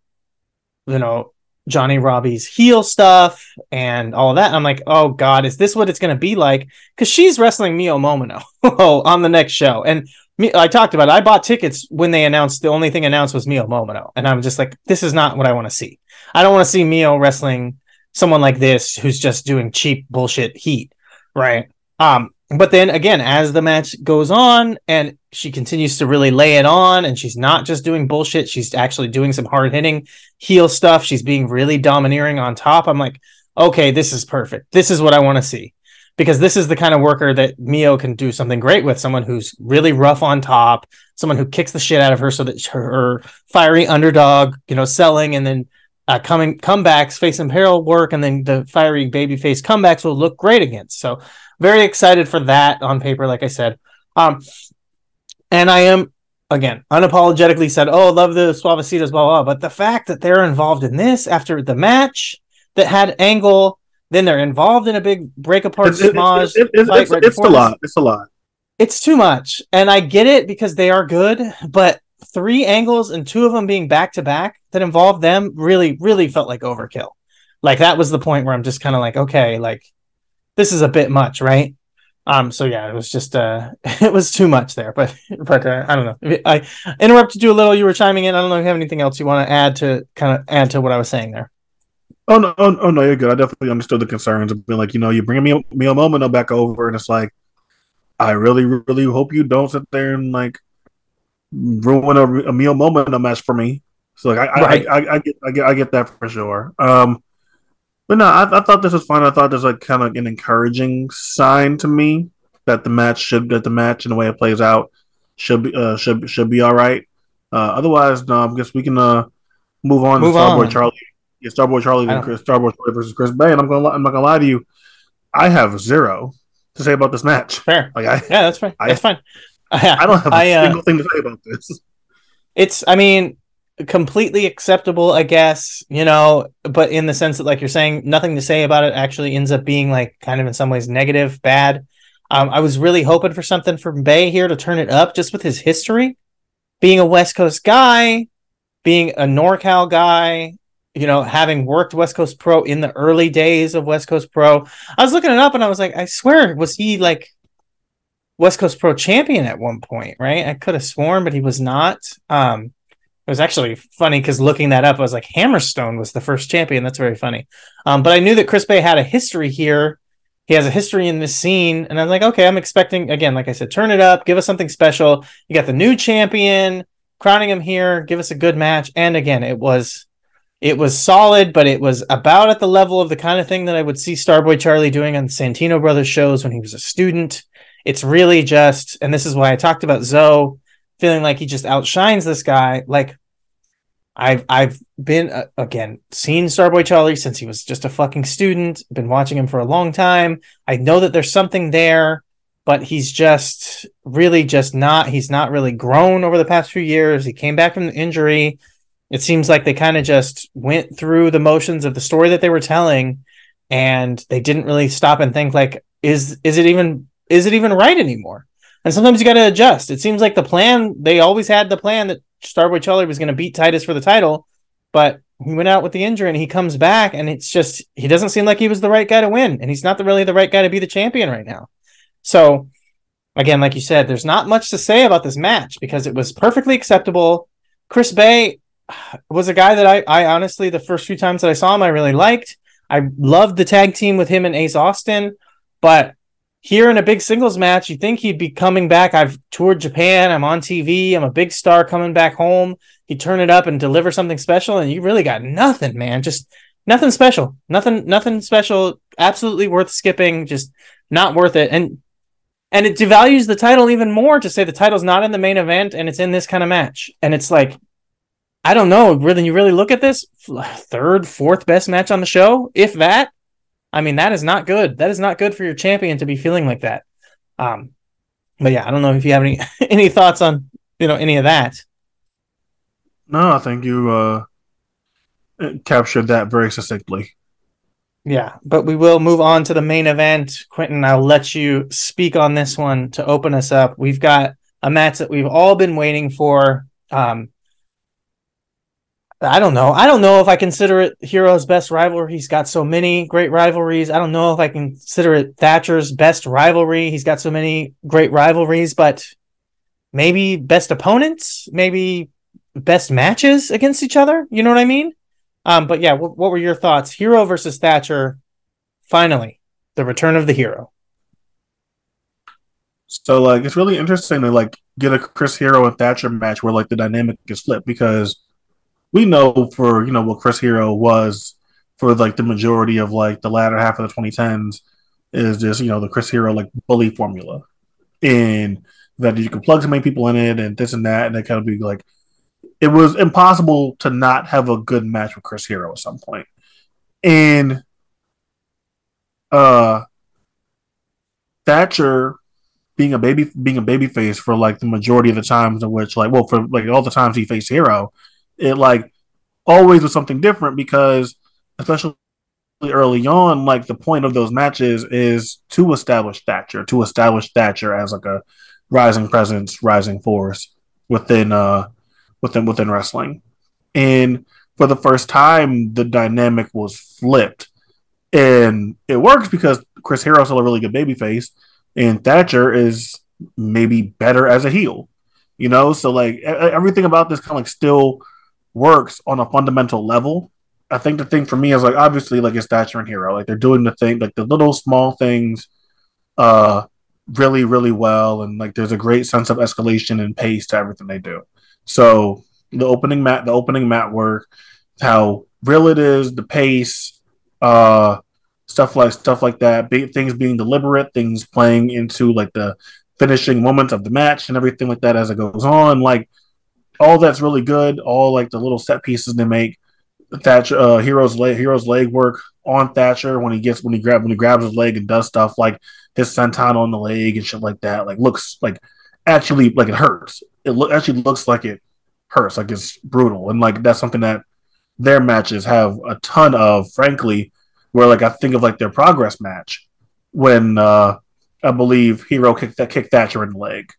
S2: you know, Johnnie Robbie's heel stuff and all that. And I'm like, oh god, is this what it's gonna be like? Because she's wrestling Mio Momono (laughs) on the next show, and me, I talked about it. I bought tickets when they announced the only thing announced was Mio Momono, and I'm just like, this is not what I want to see. I don't want to see Mio wrestling someone like this who's just doing cheap bullshit heat, right? Um, but then again, as the match goes on and she continues to really lay it on, and she's not just doing bullshit, she's actually doing some hard hitting heel stuff. She's being really domineering on top. I'm like, okay, this is perfect. This is what I want to see because this is the kind of worker that Mio can do something great with someone who's really rough on top, someone who kicks the shit out of her so that her, her fiery underdog, you know, selling and then uh, coming comebacks, face and peril work, and then the fiery babyface comebacks will look great against. So very excited for that on paper, like I said. Um, and I am again unapologetically said, "Oh, love the Suavecitas, blah blah." But the fact that they're involved in this after the match that had Angle, then they're involved in a big break apart
S3: It's, it-
S2: Smaj
S3: it- it- it's,
S2: fight
S3: it's,
S2: right
S3: it's a lot. It's a lot.
S2: It's too much, and I get it because they are good, but three angles and two of them being back to back that involved them really, really felt like overkill. Like that was the point where I'm just kind of like, okay, like this is a bit much, right? Um, so yeah, it was just uh, (laughs) it was too much there, but (laughs) but uh, I don't know. I interrupted you a little. You were chiming in. I don't know if you have anything else you want to add to kind of add to what I was saying there.
S3: Oh no, oh, oh no, you're good. I definitely understood the concerns of being like, you know, you bring me me a moment back over, and it's like, I really, really hope you don't sit there and like ruin a, a meal moment a mess for me. So like, I,
S2: Right.
S3: I, I, I get, I get, I get that for sure. Um, but no, I, I thought this was fun. I thought this was like kind of an encouraging sign to me that the match should, that the match and the way it plays out should be, uh, should should be all right. Uh, otherwise, no, I guess we can uh move on
S2: Move
S3: to Starboy
S2: on.
S3: Charlie. Yeah, Starboy Charlie
S2: I
S3: and Chris, Starboy Charlie versus Chris Bay. And I'm gonna, I'm not gonna lie to you, I have zero to say about this match.
S2: Fair.
S3: Like I,
S2: Yeah, that's fine.
S3: I-
S2: That's fine. (laughs)
S3: I don't have a
S2: I, uh,
S3: single thing to say about this.
S2: it's i mean completely acceptable i guess you know but in the sense that like you're saying nothing to say about it actually ends up being like kind of in some ways negative bad um, i was really hoping for something from bay here to turn it up just with his history being a west coast guy being a norcal guy you know having worked west coast pro in the early days of west coast pro i was looking it up and i was like i swear was he like West Coast Pro champion at one point, right? I could have sworn, but he was not. Um, it was actually funny because looking that up, I was like, Hammerstone was the first champion. That's very funny. Um, but I knew that Chris Bay had a history here. He has a history in this scene, and I'm like, okay, I'm expecting again, like I said, turn it up, give us something special. You got the new champion, crowning him here, give us a good match. And again, it was it was solid, but it was about at the level of the kind of thing that I would see Starboy Charlie doing on Santino Brothers shows when he was a student. It's really just, and this is why I talked about Zoe feeling like he just outshines this guy. Like I've I've been uh, again seen Starboy Charlie since he was just a fucking student. Been watching him for a long time. I know that there's something there, but he's just really just not. He's not really grown over the past few years. He came back from the injury. It seems like they kind of just went through the motions of the story that they were telling, and they didn't really stop and think like, is is it even is it even right anymore? And sometimes you got to adjust. It seems like the plan they always had the plan that Starboy Charlie was going to beat Titus for the title, but he went out with the injury and he comes back and it's just he doesn't seem like he was the right guy to win and he's not the, really the right guy to be the champion right now. So again, like you said, there's not much to say about this match because it was perfectly acceptable. Chris Bay (sighs) was a guy that I, I honestly the first few times that I saw him I really liked. I loved the tag team with him and Ace Austin, but here in a big singles match, you think he'd be coming back. I've toured Japan. I'm on TV. I'm a big star coming back home. He'd turn it up and deliver something special, and you really got nothing, man. Just nothing special. Nothing, nothing special. Absolutely worth skipping. Just not worth it. And and it devalues the title even more to say the title's not in the main event and it's in this kind of match. And it's like, I don't know. Really, you really look at this (sighs) third, fourth best match on the show, if that. I mean, that is not good. That is not good for your champion to be feeling like that. Um, but yeah, I don't know if you have any (laughs) any thoughts on you know any of that.
S3: No, I think you uh captured that very succinctly.
S2: Yeah, but we will move on to the main event. Quentin, I'll let you speak on this one to open us up. We've got a match that we've all been waiting for. Um, I don't know. I don't know if I consider it Hero's best rivalry. He's got so many great rivalries. I don't know if I consider it Thatcher's best rivalry. He's got so many great rivalries, but maybe best opponents, maybe best matches against each other. You know what I mean? Um, but yeah, what, what were your thoughts? Hero versus Thatcher. Finally, the return of the hero.
S3: So like it's really interesting to like get a Chris Hero and Thatcher match where like the dynamic is flipped because we know for you know what Chris Hero was for like the majority of like the latter half of the 2010s is just you know the Chris Hero like bully formula, and that you can plug so many people in it and this and that, and that kind of be like it was impossible to not have a good match with Chris Hero at some point, and uh Thatcher being a baby being a baby face for like the majority of the times in which like well for like all the times he faced Hero, it like always was something different because especially early on, like the point of those matches is to establish Thatcher, to establish Thatcher as like a rising presence, rising force within uh within within wrestling. And for the first time, the dynamic was flipped. And it works because Chris Hero is still a really good babyface, and Thatcher is maybe better as a heel. You know, so like everything about this kind of like still works on a fundamental level. I think the thing for me is like obviously like it's Thatcher and Hero. Like they're doing the thing, like the little small things uh really, really well. And like there's a great sense of escalation and pace to everything they do. So the opening mat the opening mat work, how real it is, the pace, uh stuff like stuff like that, be, things being deliberate, things playing into like the finishing moments of the match and everything like that as it goes on. Like all that's really good. All like the little set pieces they make. Thatcher uh, Hero's leg Hero's leg work on Thatcher when he gets when he grab when he grabs his leg and does stuff like his senton on the leg and shit like that. Like looks like actually like it hurts. It lo- actually looks like it hurts. Like it's brutal and like that's something that their matches have a ton of. Frankly, where like I think of like their progress match when uh I believe Hero kicked that kicked Thatcher in the leg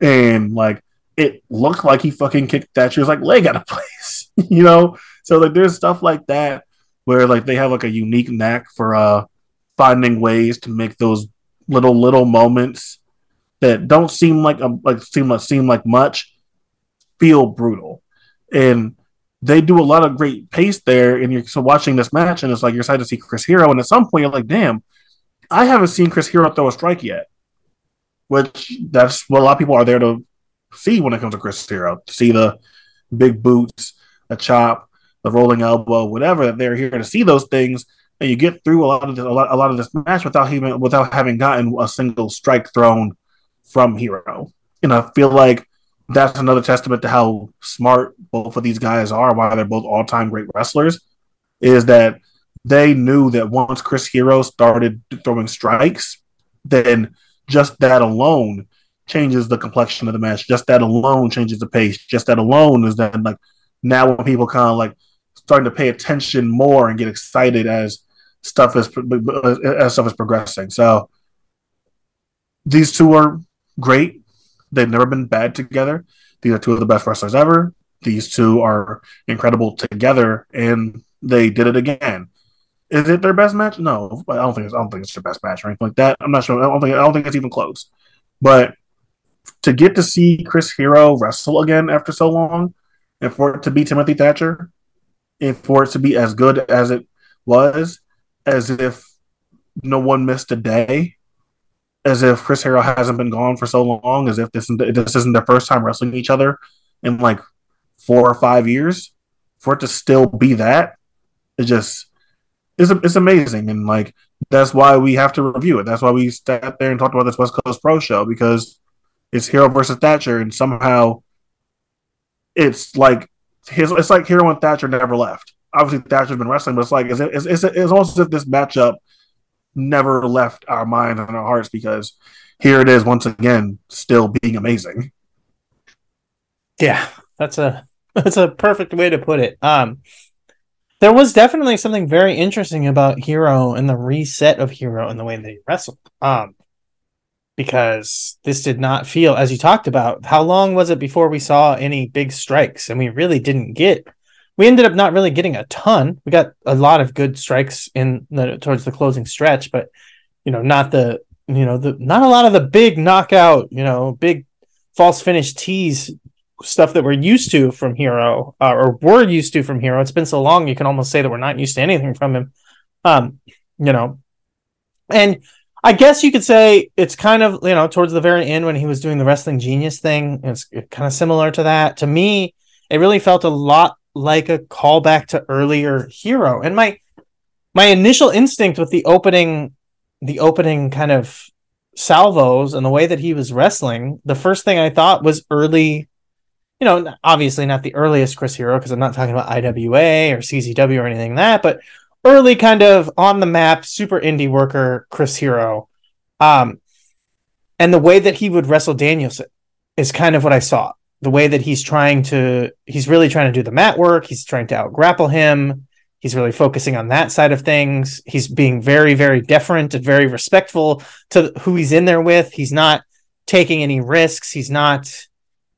S3: and like it looked like he fucking kicked Thatcher's like leg out of place, (laughs) you know. So like there's stuff like that where like they have like a unique knack for uh finding ways to make those little little moments that don't seem like a like seem like seem like much feel brutal, and they do a lot of great pace there. And you're so watching this match, and it's like you're excited to see Chris Hero, and at some point you're like, damn, I haven't seen Chris Hero throw a strike yet. Which that's what a lot of people are there to see when it comes to Chris Hero. See the big boots, a chop, the rolling elbow, whatever. They're here to see those things, and you get through a lot of this, a lot, a lot of this match without even without having gotten a single strike thrown from Hero. And I feel like that's another testament to how smart both of these guys are, why they're both all time great wrestlers, is that they knew that once Chris Hero started throwing strikes, then just that alone changes the complexion of the match. Just that alone changes the pace. Just that alone is that like now when people kind of like starting to pay attention more and get excited as stuff is as stuff is progressing. So these two are great. They've never been bad together. These are two of the best wrestlers ever. These two are incredible together, and they did it again. Is it their best match? No, I don't think it's, I don't think it's their best match or anything like that. I'm not sure. I don't think I don't think it's even close. But to get to see Chris Hero wrestle again after so long, and for it to be Timothy Thatcher, and for it to be as good as it was, as if no one missed a day, as if Chris Hero hasn't been gone for so long, as if this isn't, this isn't their first time wrestling each other in like four or five years, for it to still be that, it just it's, it's amazing, and like that's why we have to review it. That's why we sat there and talked about this West Coast Pro show because it's Hero versus Thatcher, and somehow it's like his. It's like Hero and Thatcher never left. Obviously, Thatcher's been wrestling, but it's like it's it's, it's, it's almost as if this matchup never left our minds and our hearts because here it is once again, still being amazing.
S2: Yeah, that's a (laughs) that's a perfect way to put it. Um, there was definitely something very interesting about Hero and the reset of Hero and the way they wrestled. Um, because this did not feel, as you talked about, how long was it before we saw any big strikes? And we really didn't get. We ended up not really getting a ton. We got a lot of good strikes in the towards the closing stretch, but you know, not the you know the not a lot of the big knockout, you know, big false finish tease stuff that we're used to from Hero uh, or we're used to from Hero. It's been so long, you can almost say that we're not used to anything from him. Um, you know, and I guess you could say it's kind of you know towards the very end when he was doing the wrestling genius thing. It's kind of similar to that. To me, it really felt a lot like a callback to earlier Hero. And my my initial instinct with the opening, the opening kind of salvos and the way that he was wrestling, the first thing I thought was early. You know, obviously not the earliest Chris Hero because I'm not talking about IWA or CZW or anything like that, but early kind of on the map, super indie worker Chris Hero. Um, and the way that he would wrestle Danielson is kind of what I saw. The way that he's trying to, he's really trying to do the mat work. He's trying to out grapple him. He's really focusing on that side of things. He's being very, very deferent and very respectful to who he's in there with. He's not taking any risks. He's not,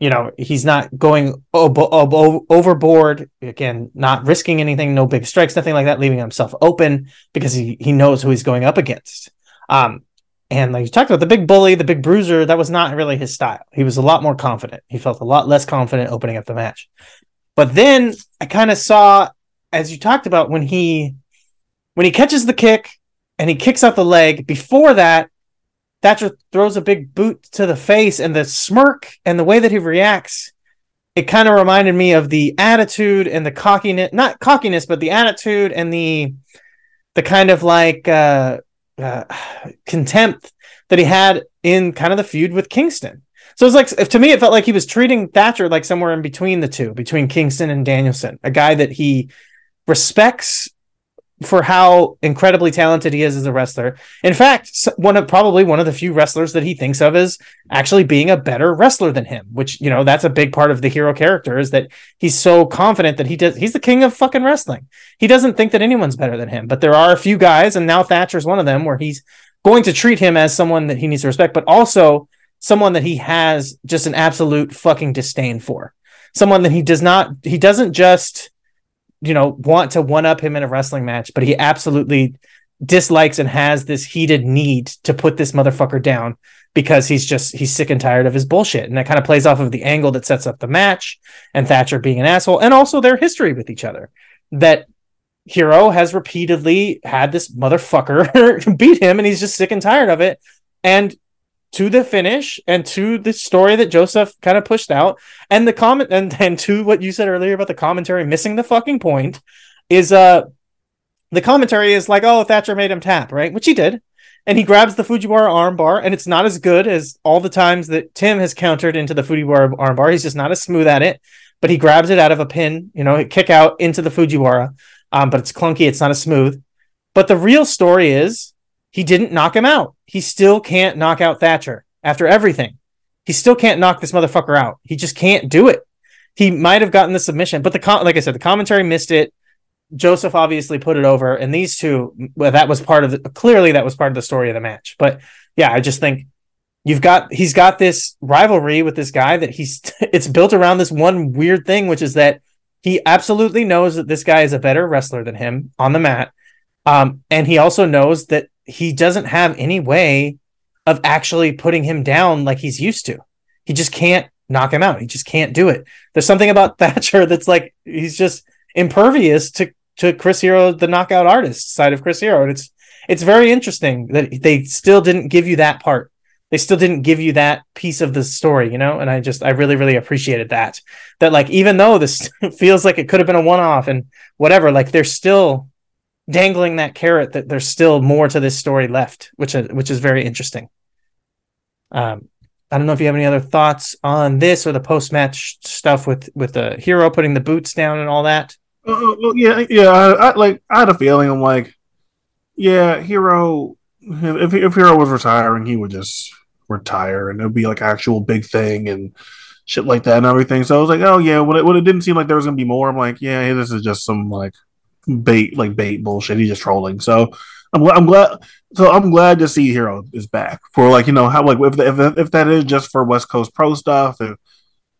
S2: you know he's not going ob- ob- overboard again not risking anything no big strikes nothing like that leaving himself open because he, he knows who he's going up against. Um and like you talked about the big bully the big bruiser that was not really his style. He was a lot more confident. He felt a lot less confident opening up the match. But then i kind of saw as you talked about when he when he catches the kick and he kicks out the leg before that Thatcher throws a big boot to the face, and the smirk and the way that he reacts, it kind of reminded me of the attitude and the cockiness, not cockiness, but the attitude and the the kind of like uh, uh, contempt that he had in kind of the feud with Kingston. So it's like to me, it felt like he was treating Thatcher like somewhere in between the two, between Kingston and Danielson, a guy that he respects for how incredibly talented he is as a wrestler. In fact, one of probably one of the few wrestlers that he thinks of as actually being a better wrestler than him, which you know that's a big part of the hero character is that he's so confident that he does he's the king of fucking wrestling. He doesn't think that anyone's better than him, but there are a few guys and now Thatcher's one of them where he's going to treat him as someone that he needs to respect, but also someone that he has just an absolute fucking disdain for. Someone that he does not he doesn't just you know, want to one up him in a wrestling match, but he absolutely dislikes and has this heated need to put this motherfucker down because he's just he's sick and tired of his bullshit. And that kind of plays off of the angle that sets up the match and Thatcher being an asshole and also their history with each other. That Hero has repeatedly had this motherfucker (laughs) beat him and he's just sick and tired of it. And to the finish and to the story that Joseph kind of pushed out. And the comment and, and to what you said earlier about the commentary missing the fucking point is uh the commentary is like oh Thatcher made him tap right? Which he did. And he grabs the Fujiwara armbar and it's not as good as all the times that Tim has countered into the Fujiwara armbar. He's just not as smooth at it but he grabs it out of a pin you know kick out into the Fujiwara. Um but it's clunky it's not as smooth. But the real story is he didn't knock him out. He still can't knock out Thatcher after everything. He still can't knock this motherfucker out. He just can't do it. He might have gotten the submission, but the com- like I said, the commentary missed it. Joseph obviously put it over, and these two, well, that was part of the clearly that was part of the story of the match. But yeah, I just think you've got he's got this rivalry with this guy that he's (laughs) it's built around this one weird thing, which is that he absolutely knows that this guy is a better wrestler than him on the mat. Um, and he also knows that he doesn't have any way of actually putting him down like he's used to. He just can't knock him out. He just can't do it. There's something about (laughs) Thatcher that's like he's just impervious to to Chris Hero, the knockout artist side of Chris Hero. And it's it's very interesting that they still didn't give you that part. They still didn't give you that piece of the story, you know? And I just I really, really appreciated that. That like even though this (laughs) feels like it could have been a one-off and whatever, like there's still dangling that carrot that there's still more to this story left, which is, which is very interesting. Um, I don't know if you have any other thoughts on this or the post match stuff with with the hero putting the boots down and all that.
S3: Uh, uh, well, yeah, yeah. I, I, like. I had a feeling. I'm like, yeah, hero. If if hero was retiring, he would just retire, and it would be like actual big thing and shit like that and everything. So I was like, oh yeah. When it, when it didn't seem like there was gonna be more, I'm like, yeah, this is just some like bait like bait bullshit. He's just trolling. So I'm, I'm glad. So I'm glad to see Hero is back for like you know how like if if if that is just for West Coast Pro stuff, if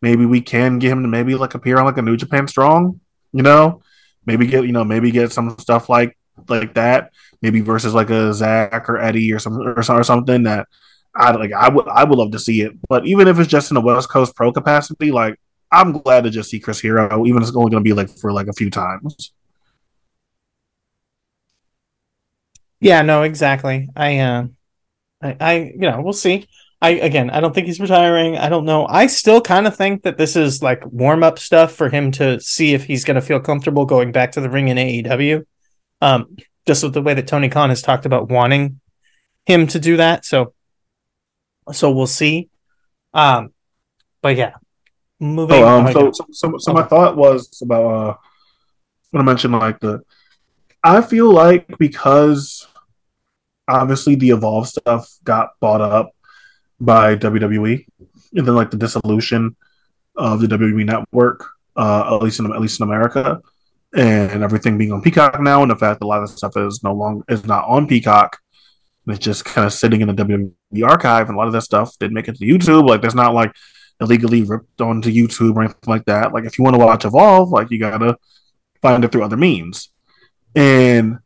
S3: maybe we can get him to maybe like appear on like a New Japan Strong, you know, maybe get you know maybe get some stuff like like that, maybe versus like a Zack or Eddie or some or, or something that I like I would I would love to see it. But even if it's just in the West Coast Pro capacity, like I'm glad to just see Chris Hero, even if it's only going to be like for like a few times.
S2: Yeah, no, exactly. I, uh, I, I, you know, we'll see. I again, I don't think he's retiring. I don't know. I still kind of think that this is like warm up stuff for him to see if he's going to feel comfortable going back to the ring in AEW. Um, just with the way that Tony Khan has talked about wanting him to do that. So, so we'll see. Um, but yeah, moving.
S3: Oh, um, so, so, so, so my thought was about uh, when I mentioned like the, I feel like because obviously the Evolve stuff got bought up by WWE, and then like the dissolution of the WWE network, uh, at least in at least in America, and everything being on Peacock now, and the fact that a lot of stuff is no longer is not on Peacock, it's just kind of sitting in the WWE archive, and a lot of that stuff didn't make it to YouTube. Like, there's not like illegally ripped onto YouTube or anything like that. Like, if you want to watch Evolve, like you gotta find it through other means, and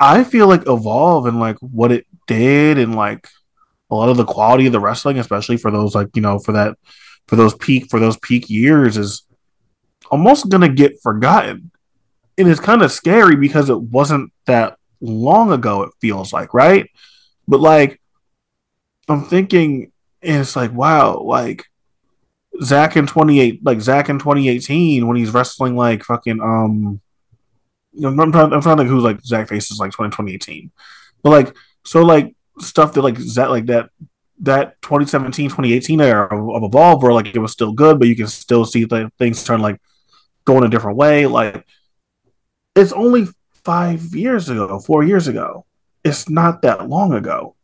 S3: I feel like Evolve and like what it did, and like a lot of the quality of the wrestling, especially for those like you know for that for those peak for those peak years, is almost gonna get forgotten. And it's kind of scary because it wasn't that long ago. It feels like right, but like I'm thinking, and it's like wow, like Zack in 28, like Zack in 2018 when he's wrestling like fucking um. I'm trying, I'm trying to who's like Zack faces like 20, 2018, but like so like stuff that like that like that that 2017 2018 era of, of evolve where like it was still good but you can still see like things turn like going a different way like it's only five years ago four years ago. It's not that long ago.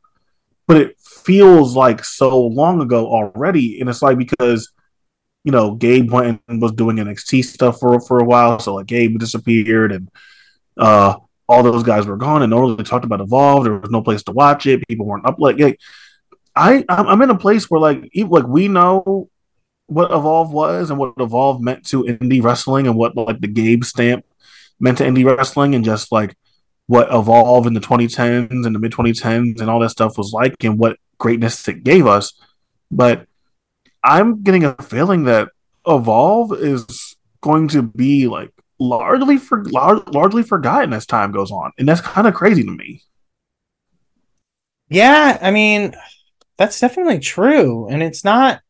S3: But it feels like so long ago already and it's like because you know gabe went and was doing nxt stuff for for a while so like gabe disappeared and uh all those guys were gone and no one really talked about Evolve. There was no place to watch it. People weren't up like, like I I'm in a place where like like we know what Evolve was and what Evolve meant to indie wrestling and what like the Gabe stamp meant to indie wrestling and just like what Evolve in the 2010s and the mid 2010s and all that stuff was like and what greatness it gave us. But I'm getting a feeling that Evolve is going to be like largely for lar- largely forgotten as time goes on, and that's kind of crazy to me.
S2: Yeah, I mean, that's definitely true. And it's not,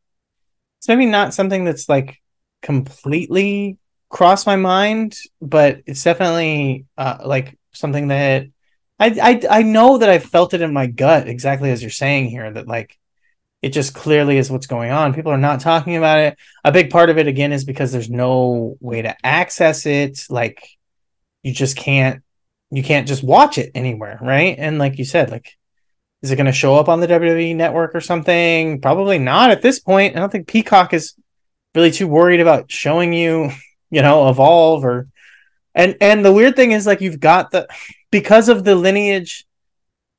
S2: it's maybe not something that's like completely crossed my mind, but it's definitely uh, like something that I, I, I know that I felt it in my gut exactly as you're saying here that like it just clearly is what's going on. People are not talking about it. A big part of it again is because there's no way to access it. Like you just can't you can't just watch it anywhere, right? And like you said, like is it going to show up on the WWE network or something? Probably not at this point. I don't think Peacock is really too worried about showing you, (laughs) you know, evolve or and and the weird thing is like you've got the because of the lineage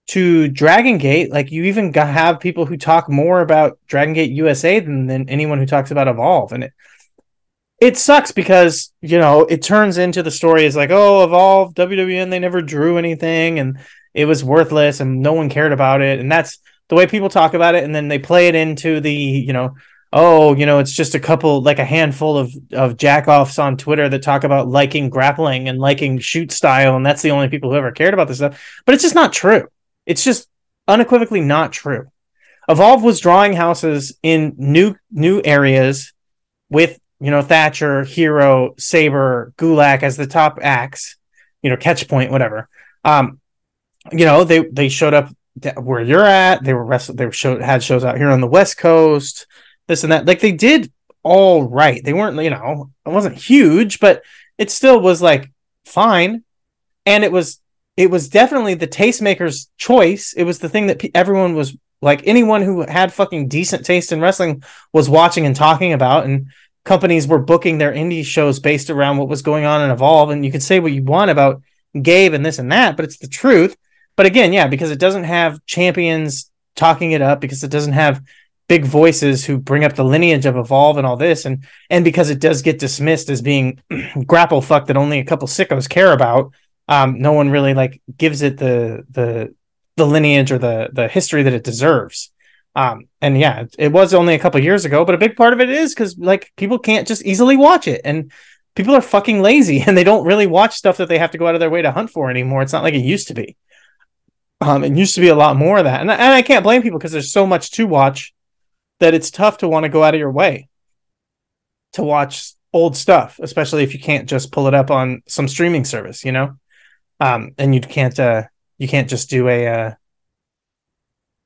S2: to Dragon Gate, like you even have people who talk more about Dragon Gate USA than, than anyone who talks about Evolve, and it it sucks because you know it turns into the story is like oh Evolve WWN they never drew anything and it was worthless and no one cared about it, and that's the way people talk about it, and then they play it into the you know oh you know it's just a couple like a handful of of jackoffs on Twitter that talk about liking grappling and liking shoot style, and that's the only people who ever cared about this stuff, but it's just not true. It's just unequivocally not true. Evolve was drawing houses in new new areas with you know Thatcher, Hero, Sabre, Gulak as the top acts, you know Catch Point, whatever. Um, you know they they showed up where you're at. They were wrestle- they were show- had shows out here on the West Coast, this and that. Like they did all right. They weren't you know it wasn't huge, but it still was like fine, and it was it was definitely the tastemaker's choice. It was the thing that pe- everyone was like anyone who had fucking decent taste in wrestling was watching and talking about and companies were booking their indie shows based around what was going on in Evolve and you can say what you want about Gabe and this and that, but it's the truth. But again, yeah, because it doesn't have champions talking it up because it doesn't have big voices who bring up the lineage of Evolve and all this and and because it does get dismissed as being (clears throat) grapple fuck that only a couple sickos care about um, no one really like gives it the the the lineage or the the history that it deserves. Um, and yeah, it, was only a couple years ago, but a big part of it is because like people can't just easily watch it, and people are fucking lazy (laughs) and they don't really watch stuff that they have to go out of their way to hunt for anymore. It's not like it used to be. Um, it used to be a lot more of that, and, and I can't blame people because there's so much to watch that it's tough to want to go out of your way to watch old stuff, especially if you can't just pull it up on some streaming service, you know. Um, and you can't uh, you can't just do a uh,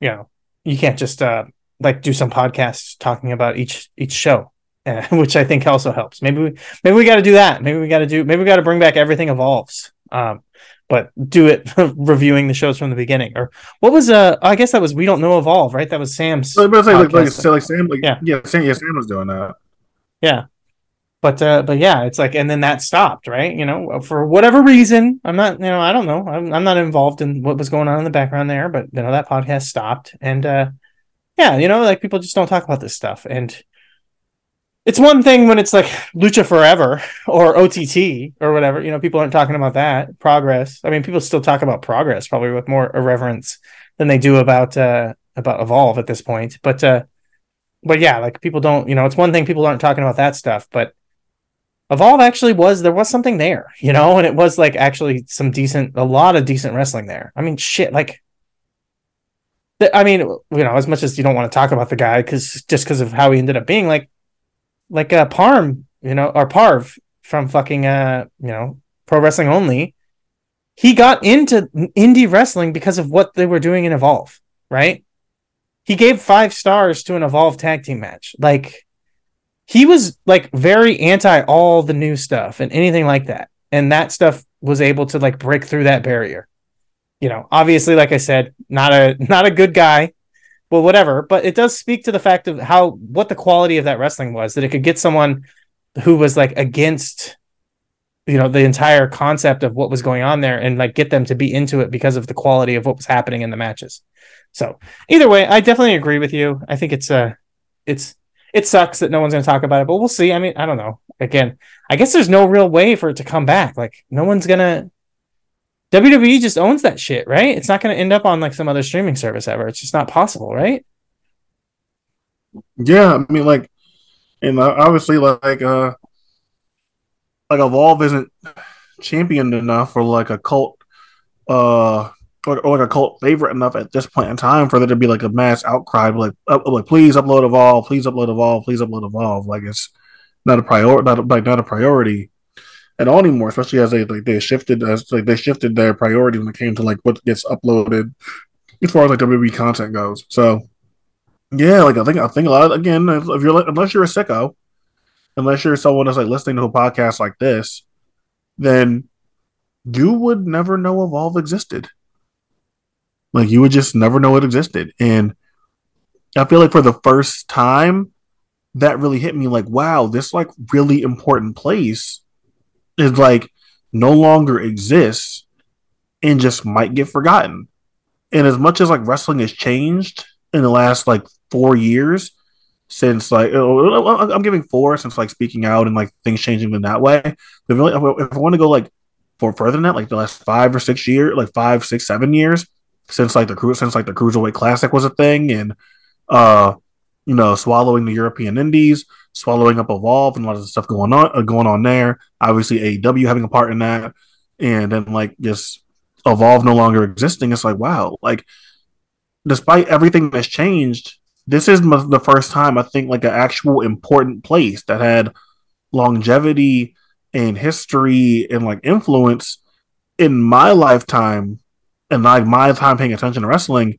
S2: you know you can't just uh, like do some podcasts talking about each each show uh, (laughs) which i think also helps. Maybe we maybe we got to do that. Maybe we got to do maybe we got to bring back everything evolves um, but do it (laughs) reviewing the shows from the beginning. Or what was uh i guess that was we don't know evolve right? That was sam's
S3: But, but like, like, like Sam, like,
S2: Yeah.
S3: yeah, Sam, yeah, Sam was doing that.
S2: yeah but uh but yeah it's like and then that stopped right? You know for whatever reason i'm not you know i don't know. I'm, I'm not involved in what was going on in the background there but you know that podcast stopped. And uh yeah you know like people just don't talk about this stuff. And it's one thing when it's like lucha forever or ott or whatever you know people aren't talking about that progress. I mean people still talk about progress probably with more irreverence than they do about uh about evolve at this point. But uh but yeah like people don't you know it's one thing people aren't talking about that stuff but Evolve actually was there was something there, you know, and it was like actually some decent, a lot of decent wrestling there. I mean, shit, like, the, I mean, you know, as much as you don't want to talk about the guy because just because of how he ended up being, like, like uh, Parm, you know, or Parv from fucking, uh, you know, Pro Wrestling Only, he got into indie wrestling because of what they were doing in Evolve, right? He gave five stars to an Evolve tag team match, like he was like very anti all the new stuff and anything like that. And that stuff was able to like break through that barrier. You know, obviously, like I said, not a (laughs) not a good guy, well, whatever. But it does speak to the fact of how what the quality of that wrestling was that it could get someone who was like against you know the entire concept of what was going on there and like get them to be into it because of the quality of what was happening in the matches. So either way, I definitely agree with you. I think it's uh it's it sucks that no one's going to talk about it, but we'll see. I mean, I don't know. Again, I guess there's no real way for it to come back. Like, no one's going to. WWE just owns that shit, right? It's not going to end up on like some other streaming service ever. It's just not possible, right?
S3: Yeah, I mean, like, and uh, obviously, like, uh, like Evolve isn't championed enough for like a cult, uh, or, or like a cult favorite enough at this point in time for there to be like a mass outcry, like, like, please upload Evolve, please upload Evolve, please upload Evolve. Like, it's not a priority, not a, like not a priority at all anymore. Especially as they like they shifted as like they shifted their priority when it came to like what gets uploaded as far as like WWE content goes. So. Yeah, like I think I think a lot of again, if you're unless you're a sicko, unless you're someone that's like listening to a podcast like this, then you would never know Evolve existed. Like you would just never know it existed. And I feel like for the first time, that really hit me like, wow, this like really important place is like no longer exists and just might get forgotten. And as much as like wrestling has changed in the last like four years since like oh, oh, oh, I'm giving four since like speaking out and like things changing in that way. If, really, if I want to go like for further than that, like the last five or six years, like five, six, seven years since like the since like the cruiserweight classic was a thing and uh you know swallowing the European Indies, swallowing up Evolve and a lot of stuff going on uh, going on there. Obviously AEW having a part in that, and then like just Evolve no longer existing. It's like wow, like despite everything that's changed, this is the first time I think like an actual important place that had longevity and history and like influence in my lifetime and like my time paying attention to wrestling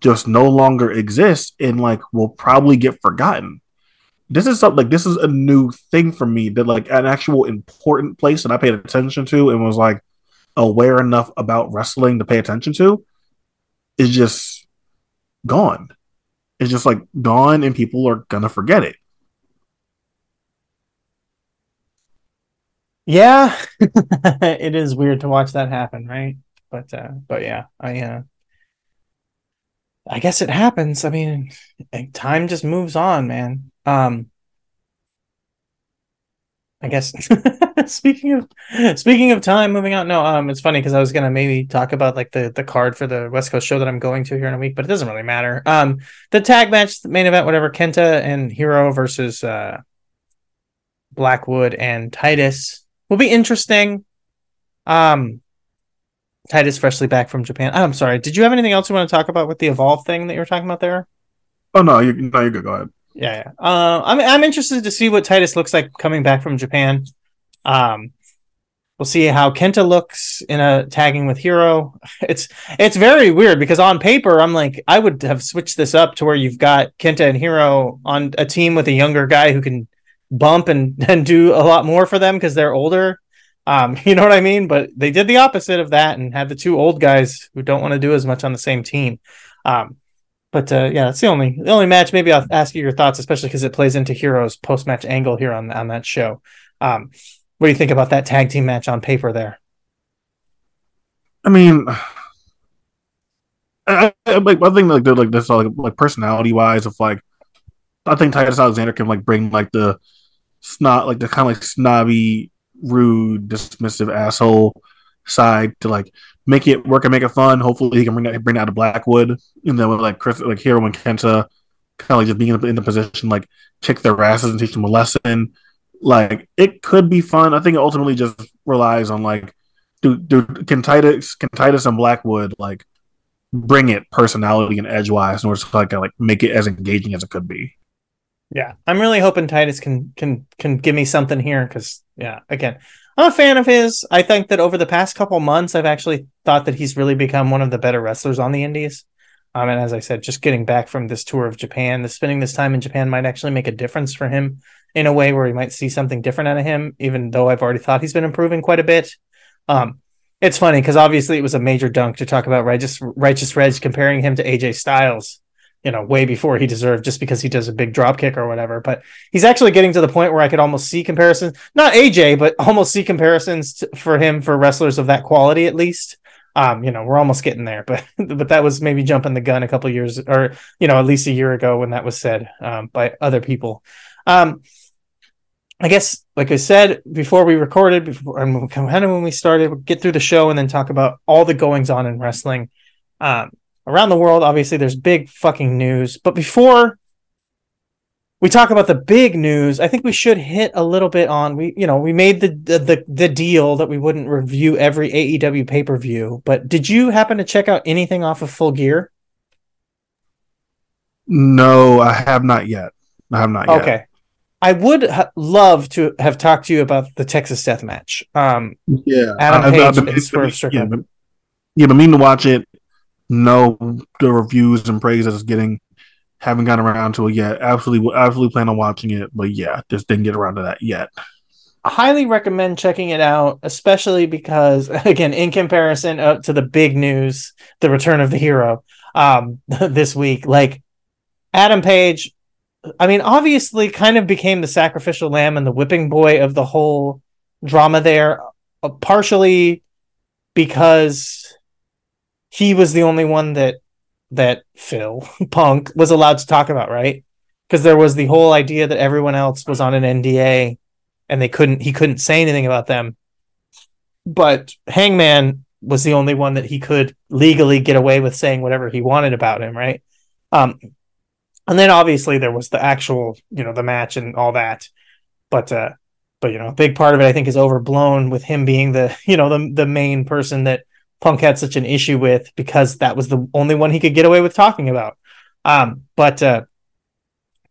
S3: just no longer exists and like will probably get forgotten. This is something like this is a new thing for me that like an actual important place that I paid attention to and was like aware enough about wrestling to pay attention to is just gone. It's just like gone, and people are gonna forget it.
S2: Yeah, (laughs) it is weird to watch that happen, right? But uh, but yeah, I uh, I guess it happens. I mean, time just moves on, man. Um, I guess (laughs) speaking of speaking of time moving on. No, um, it's funny because I was gonna maybe talk about like the the card for the West Coast show that I'm going to here in a week, but it doesn't really matter. Um, the tag match, the main event, whatever, Kenta and Hero versus uh Blackwood and Titus will be interesting. Um, Titus freshly back from Japan. I'm sorry. Did you have anything else you want to talk about with the Evolve thing that you were talking about there?
S3: Oh no, you no, you're good. Go ahead.
S2: Yeah, yeah. Uh, I'm I'm interested to see what Titus looks like coming back from Japan. Um, we'll see how Kenta looks in a tagging with Hero. (laughs) It's it's very weird because on paper I'm like I would have switched this up to where you've got Kenta and Hero on a team with a younger guy who can bump and (laughs) and do a lot more for them because they're older. Um, (laughs) you know what I mean? But they did the opposite of that and had the two old guys who don't want to do as much on the same team. Um, but uh, yeah, that's the only the only match. Maybe I'll ask you your thoughts, especially because it plays into Hero's post match angle here on on that show. Um, what do you think about that tag team match on paper there?
S3: I mean, I, I, like think like like this like, like personality wise of like I think Titus Alexander can like bring like the snot like the kind of like snobby, rude, dismissive asshole side to like make it work and make it fun. Hopefully, he can bring that bring that to Blackwood, and then with like Chris, like Hero and Kenta, kind of like just being in the, position like kick their asses and teach them a lesson. Like it could be fun. I think it ultimately just relies on like, do do can Titus can Titus and Blackwood like bring it personality and edge wise in order to like like make it as engaging as it could be.
S2: Yeah, I'm really hoping Titus can can can give me something here because yeah, again, I'm a fan of his. I think that over the past couple months, I've actually thought that he's really become one of the better wrestlers on the Indies. Um, and as I said, just getting back from this tour of Japan, the spending this time in Japan might actually make a difference for him in a way where we might see something different out of him. Even though I've already thought he's been improving quite a bit. Um, it's funny because obviously it was a major dunk to talk about righteous righteous Reg comparing him to AJ Styles you know, way before he deserved just because he does a big drop kick or whatever. But he's actually getting to the point where I could almost see comparisons, not AJ, but almost see comparisons to, for him for wrestlers of that quality at least. Um, you know, we're almost getting there, but (laughs) but that was maybe jumping the gun a couple years or you know, at least a year ago when that was said um, by other people. Um, I guess, like I said before we recorded, before kind of when we started, we'll get through the show and then talk about all the goings on in wrestling. Um, around the world, obviously, there's big fucking news. But before we talk about the big news, I think we should hit a little bit on we, you know, we made the the the deal that we wouldn't review every AEW pay per view. But did you happen to check out anything off of Full Gear?
S3: No, I have not yet. I have not yet.
S2: Okay. I would ha- love to have talked to you about the Texas Death Match. Um,
S3: Yeah,
S2: Adam Page
S3: I've been-
S2: and Swerve
S3: yeah,
S2: Strickland.
S3: but- yeah, but meaning to watch it. No, the reviews and praise that it's getting. Haven't gotten around to it yet. Absolutely, absolutely plan on watching it, but yeah, just didn't get around to that yet.
S2: highly recommend checking it out, especially because, (laughs) again, in comparison uh, to the big news, the return of the hero um, (laughs) this week, like Adam Page, I mean, obviously, kind of became the sacrificial lamb and the whipping boy of the whole drama there, uh, partially because he was the only one that that Phil (laughs) Punk was allowed to talk about, right? Because there was the whole idea that everyone else was on an NDA and they couldn't he couldn't say anything about them. But Hangman was the only one that he could legally get away with saying whatever he wanted about him, right? Um and then obviously there was the actual, you know, the match and all that. But uh but you know, a big part of it I think is overblown with him being the, (laughs) you know, the the main person that Punk had such an issue with because that was the only one he could get away with talking about. Um but uh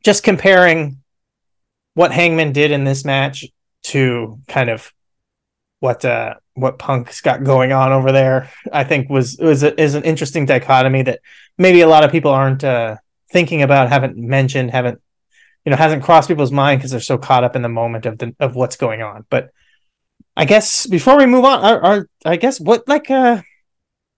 S2: just comparing what Hangman did in this match to kind of what uh what Punk's got going on over there, I think was was a, is an interesting dichotomy that maybe a lot of people aren't uh thinking about, haven't mentioned, haven't you know hasn't crossed people's mind because they're so caught up in the moment of the of what's going on. But I guess before we move on, are, are I guess what like uh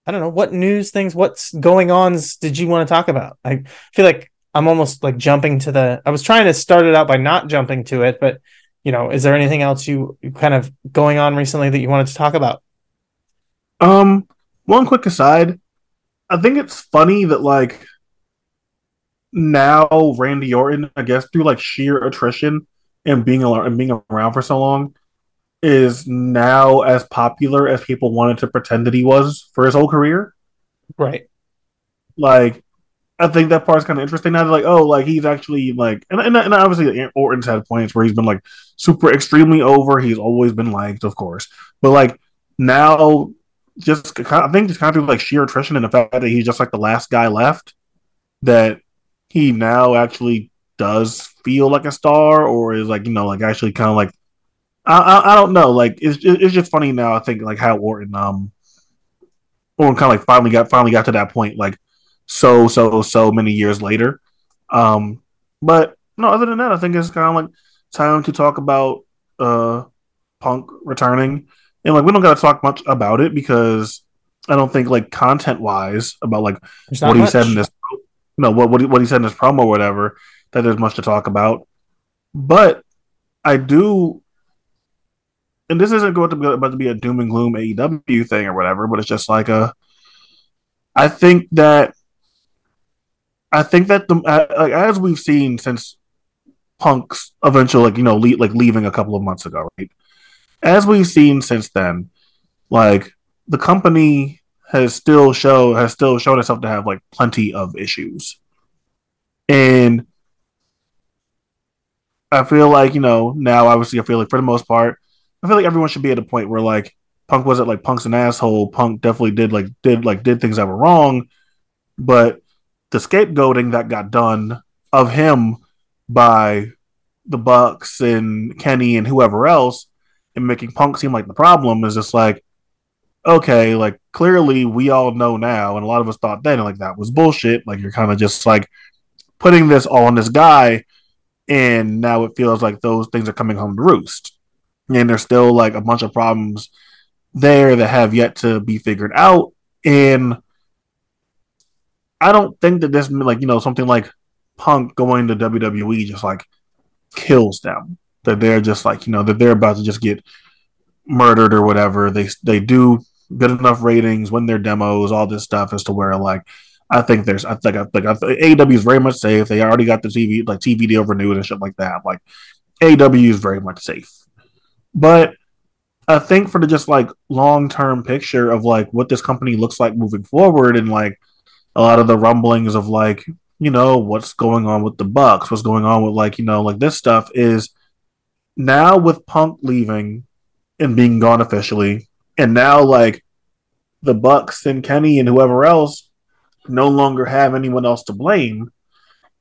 S2: I don't know what news things, what's going on did you want to talk about? I feel like I'm almost like jumping to the. I was trying to start it out by not jumping to it, but you know, is there anything else you kind of going on recently that you wanted to talk about?
S3: Um, one quick aside. I think it's funny that like now Randy Orton, I guess through like sheer attrition, and being al- and being around for so long is now as popular as people wanted to pretend that he was for his whole career.
S2: Right.
S3: Like, I think that part's kind of interesting now. They're like, oh, like he's actually like, and, and, and obviously Orton's had points where he's been like super extremely over. He's always been liked, of course, but like now, just I think just kind of through like sheer attrition and the fact that he's just like the last guy left, that he now actually does feel like a star, or is like you know like actually kind of like I, I, I don't know like it's it's just funny now. I think like how Orton um Orton kind of like finally got finally got to that point like so so so many years later. Um, but no, other than that, I think it's kind of like time to talk about uh Punk returning, and like we don't got to talk much about it because I don't think like content wise about like
S2: There's
S3: what he
S2: much.
S3: said in this no what what he, what he said in this promo or whatever that there's much to talk about. But I do, and this isn't going to be about to be a doom and gloom AEW thing or whatever, but it's just like a. I think that. I think that the like, as we've seen since Punk's eventual like you know le- like leaving a couple of months ago, right? As we've seen since then, like the company has still show has still shown itself to have like plenty of issues, and I feel like you know now obviously I feel like for the most part I feel like everyone should be at a point where like Punk wasn't like Punk's an asshole. Punk definitely did like did like did things that were wrong, but the scapegoating that got done of him by the Bucks and Kenny and whoever else and making Punk seem like the problem is just like okay, like clearly we all know now, and a lot of us thought then like that was bullshit. Like you're kind of just like putting this all on this guy, and now it feels like those things are coming home to roost. And there's still like a bunch of problems there that have yet to be figured out. And I don't think that this like you know something like Punk going to WWE just like kills them. That they're just like you know that they're about to just get murdered or whatever. They they do good enough ratings, win their demos, all this stuff as to where like I think there's I think I think I AEW is very much safe. They already got the TV like TV deal renewed and shit like that. Like AEW is very much safe. But I think for the just like long term picture of like what this company looks like moving forward and like a lot of the rumblings of like, you know, what's going on with the Bucks, what's going on with like, you know, like this stuff is now with Punk leaving and being gone officially, and now like the Bucks and Kenny and whoever else no longer have anyone else to blame.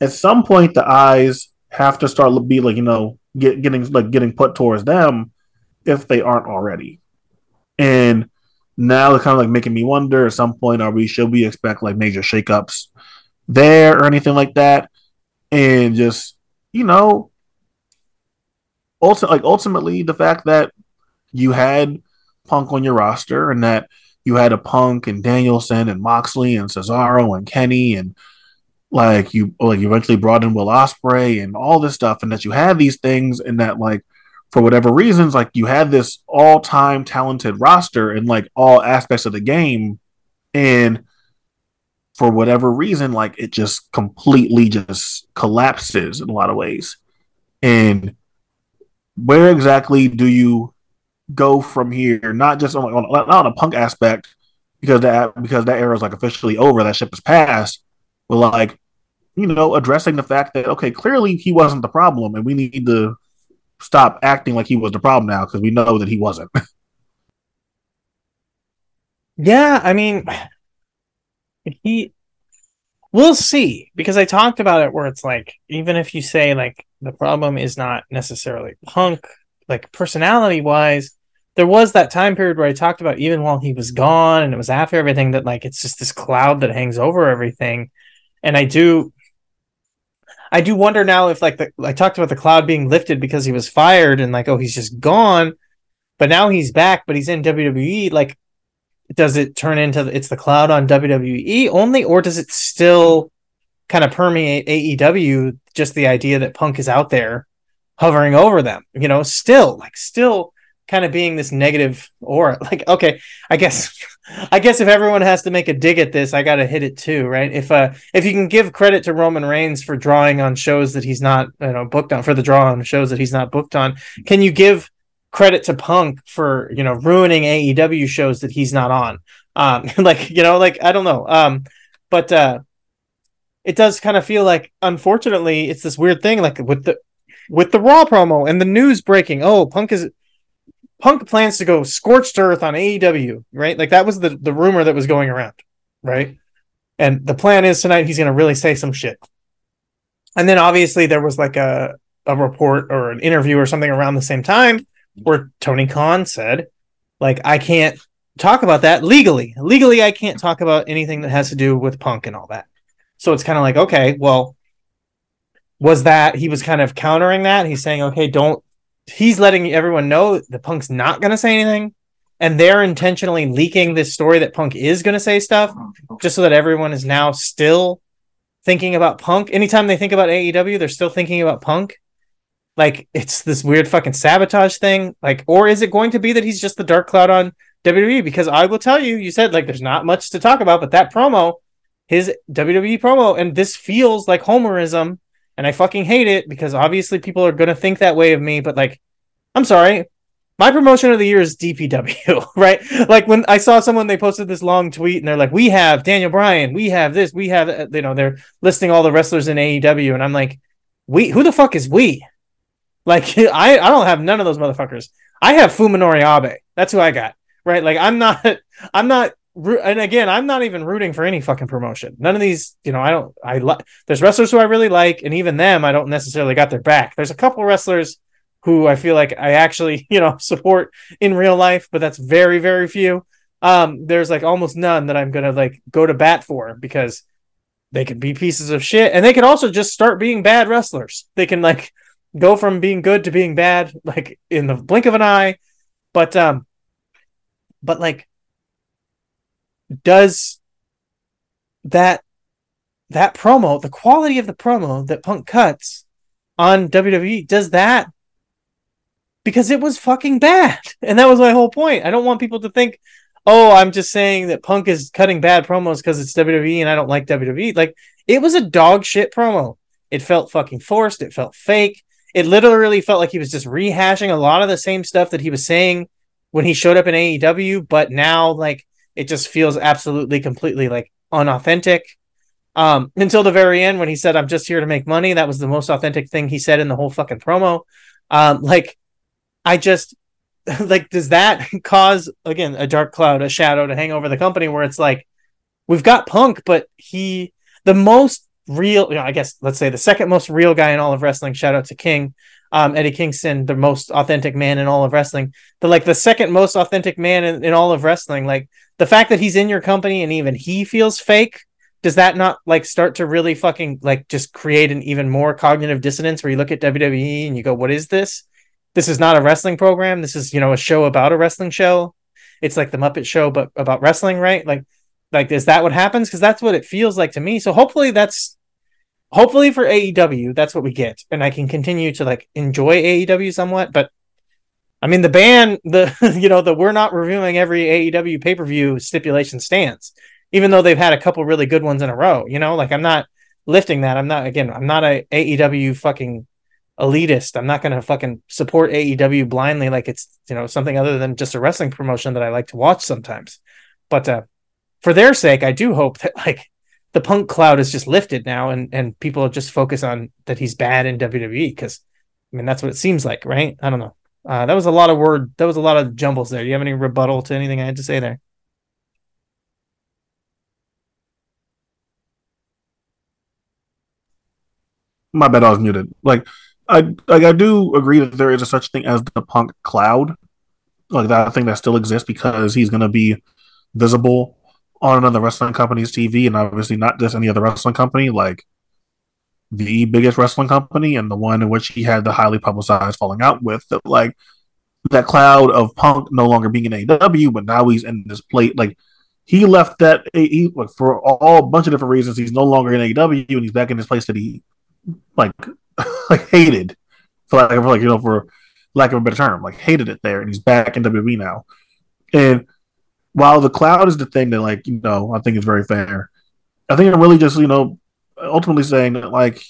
S3: At some point, the eyes have to start be like you know get, getting like getting put towards them if they aren't already. And now they're kind of like making me wonder at some point are we should we expect like major shakeups there or anything like that? And just you know, ulti- like ultimately the fact that you had Punk on your roster and that you had a Punk and Danielson and Moxley and Cesaro and Kenny and like you like you eventually brought in Will Ospreay and all this stuff and that you had these things and that like for whatever reasons like you had this all-time talented roster in like all aspects of the game and for whatever reason like it just completely just collapses in a lot of ways and where exactly do you go from here? Not just on, on not on a punk aspect because that because that era is like officially over. That ship is past. But like you know, addressing the fact that okay, clearly he wasn't the problem, and we need to stop acting like he was the problem now because we know that he wasn't. (laughs)
S2: Yeah, I mean, he. We'll see because I talked about it where it's like even if you say like the problem is not necessarily punk, like personality wise, there was that time period where I talked about even while he was gone and it was after everything that like it's just this cloud that hangs over everything, and I do. I do wonder now if like the I talked about the cloud being lifted because he was fired and like oh he's just gone, but now he's back but he's in WWE like does it turn into it's the cloud on WWE only, or does it still kind of permeate AEW? Just the idea that Punk is out there hovering over them, you know, still like still kind of being this negative aura. (laughs) Like, okay, I guess, I guess if everyone has to make a dig at this, I got to hit it too, right? If uh, if you can give credit to Roman Reigns for drawing on shows that he's not, you know, booked on for the draw on shows that he's not booked on, can you give credit to Punk for you know ruining AEW shows that he's not on? Um, (laughs) like you know, like I don't know, um, but uh, it does kind of feel like, unfortunately, it's this weird thing, like with the with the Raw promo and the news breaking. Oh, Punk is Punk plans to go scorched earth on AEW, right? Like that was the the rumor that was going around, right? And the plan is tonight he's going to really say some shit. And then obviously there was like a a report or an interview or something around the same time where Tony Khan said, like, I can't talk about that legally. Legally, I can't talk about anything that has to do with Punk and all that. So it's kind of like, okay, well, was that he was kind of countering that? He's saying, okay, don't. He's letting everyone know the Punk's not going to say anything, and they're intentionally leaking this story that Punk is going to say stuff, just so that everyone is now still thinking about Punk. Anytime they think about AEW, they're still thinking about Punk. Like it's this weird fucking sabotage thing. Like, or is it going to be that he's just the dark cloud on WWE? Because I will tell you, you said like there's not much to talk about, but that promo, his WWE promo, and this feels like Homerism and I fucking hate it because obviously people are gonna think that way of me. But like, I'm sorry, my promotion of the year is DPW, (laughs) right? Like when I saw someone they posted this long tweet and they're like, "We have Daniel Bryan, we have this, we have," uh, you know, they're listing all the wrestlers in AEW, and I'm like, "We? Who the fuck is we?" Like (laughs) I I don't have none of those motherfuckers. I have Fuminori Abe. That's who I got. Right? Like I'm not (laughs) I'm not and again, I'm not even rooting for any fucking promotion. None of these, you know, I don't. I like. There's wrestlers who I really like, and even them, I don't necessarily got their back. There's a couple wrestlers who I feel like I actually, (laughs) you know, support in real life, but that's very, very few. Um, there's like almost none that I'm gonna like go to bat for because they could be pieces of shit, and they could also just start being bad wrestlers. They can like go from being good to being bad, like in the blink of an eye. But um, but like does that that promo, the quality of the promo that Punk cuts on WWE, does that because it was fucking bad. (laughs) And that was my whole point. I don't want people to think, oh, I'm just saying that Punk is cutting bad promos because it's WWE and I don't like WWE. Like, it was a dog shit promo. It felt fucking forced. It felt fake. It literally felt like he was just rehashing a lot of the same stuff that he was saying when he showed up in AEW, but now, like, it just feels absolutely completely like unauthentic. Um until the very end when he said i'm just here to make money that was the most authentic thing he said in the whole fucking promo. Um like i just (laughs) like does that (laughs) cause again a dark cloud a shadow to hang over the company where it's like we've got punk but he the most real you know i guess let's say the second most real guy in all of wrestling shout out to king um, Eddie Kingston, the most authentic man in all of wrestling, the like the second most authentic man in, in all of wrestling. Like the fact that he's in your company and even he feels fake, does that not like start to really fucking like just create an even more cognitive dissonance where you look at WWE and you go, what is this? This is not a wrestling program. This is, you know, a show about a wrestling show. It's like the Muppet show, but about wrestling, right? Like, like, is that what happens? Because that's what it feels like to me. So hopefully that's hopefully for AEW, that's what we get, and I can continue to like enjoy AEW somewhat. But I mean, the ban, the (laughs) you know, the we're not reviewing every AEW pay per view stipulation stands, even though they've had a couple really good ones in a row. You know, like I'm not lifting that. I'm not again. I'm not a AEW fucking elitist. I'm not going to fucking support AEW blindly like it's you know something other than just a wrestling promotion that I like to watch sometimes. But uh, for their sake, I do hope that (laughs) like the punk cloud is just lifted now and and people just focus on that he's bad in WWE because I mean that's what it seems like, right? I don't know. Uh, that was a lot of word. That was a lot of jumbles there. Do you have any rebuttal to anything I had to say there?
S3: My bad, I was muted. Like, I like I do agree that there is a such thing as the punk cloud, like that thing that still exists because he's gonna be visible on another wrestling company's TV, and obviously not just any other wrestling company, like the biggest wrestling company and the one in which he had the highly publicized falling out with. That like that cloud of Punk no longer being in AEW, but now he's in this plate. Like he left that like, for all a bunch of different reasons. He's no longer in AEW, and he's back in this place that he like (laughs) like hated for like for like you know for lack of a better term, like hated it there, and he's back in WWE now. And while the cloud is the thing that, like, you know, I think is very fair, I think I'm really just, you know, ultimately saying that, like,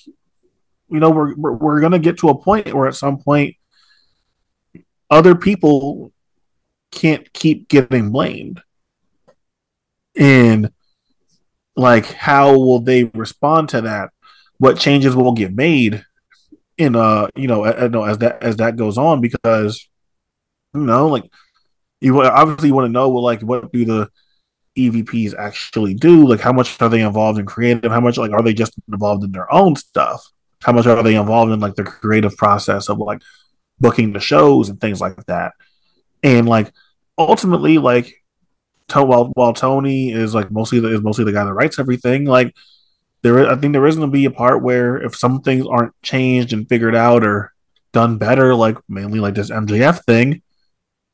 S3: you know, we're we're, we're gonna get to a point where at some point other people can't keep getting blamed. And like how will they respond to that? What changes will get made in uh you know, as that as that goes on because you know like you obviously want to know well like what do the EVPs actually do? Like how much are they involved in creative? How much like are they just involved in their own stuff? How much are they involved in like the creative process of like booking the shows and things like that? And like ultimately, like to, while while Tony is like mostly the, is mostly the guy that writes everything, like there I think there is going to be a part where if some things aren't changed and figured out or done better, like mainly like this MJF thing,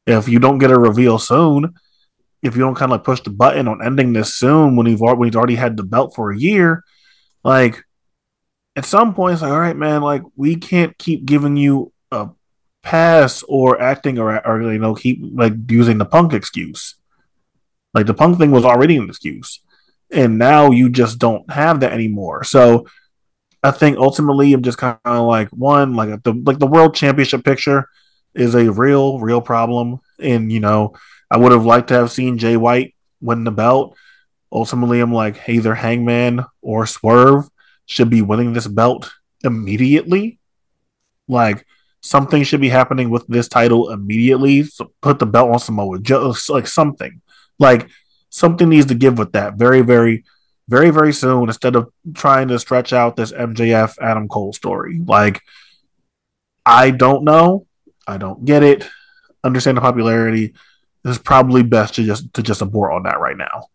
S3: if you don't get a reveal soon, if you don't kind of like push the button on ending this soon when you've when he's already had the belt for a year, like at some point it's like, all right, man, like we can't keep giving you a pass or acting or, or you know keep like using the punk excuse. Like the punk thing was already an excuse, and now you just don't have that anymore. So I think ultimately I'm just kind of like one like the like the world championship picture is a real real problem, and you know I would have liked to have seen Jay White win the belt. Ultimately, I'm like either Hangman or Swerve should be winning this belt immediately. Like something should be happening with this title immediately. So put the belt on Samoa, just like something, like something needs to give with that very, very, very, very soon. Instead of trying to stretch out this MJF Adam Cole story, like I don't know, I don't get it. Understand the popularity. It's probably best to just to just abort on that right now,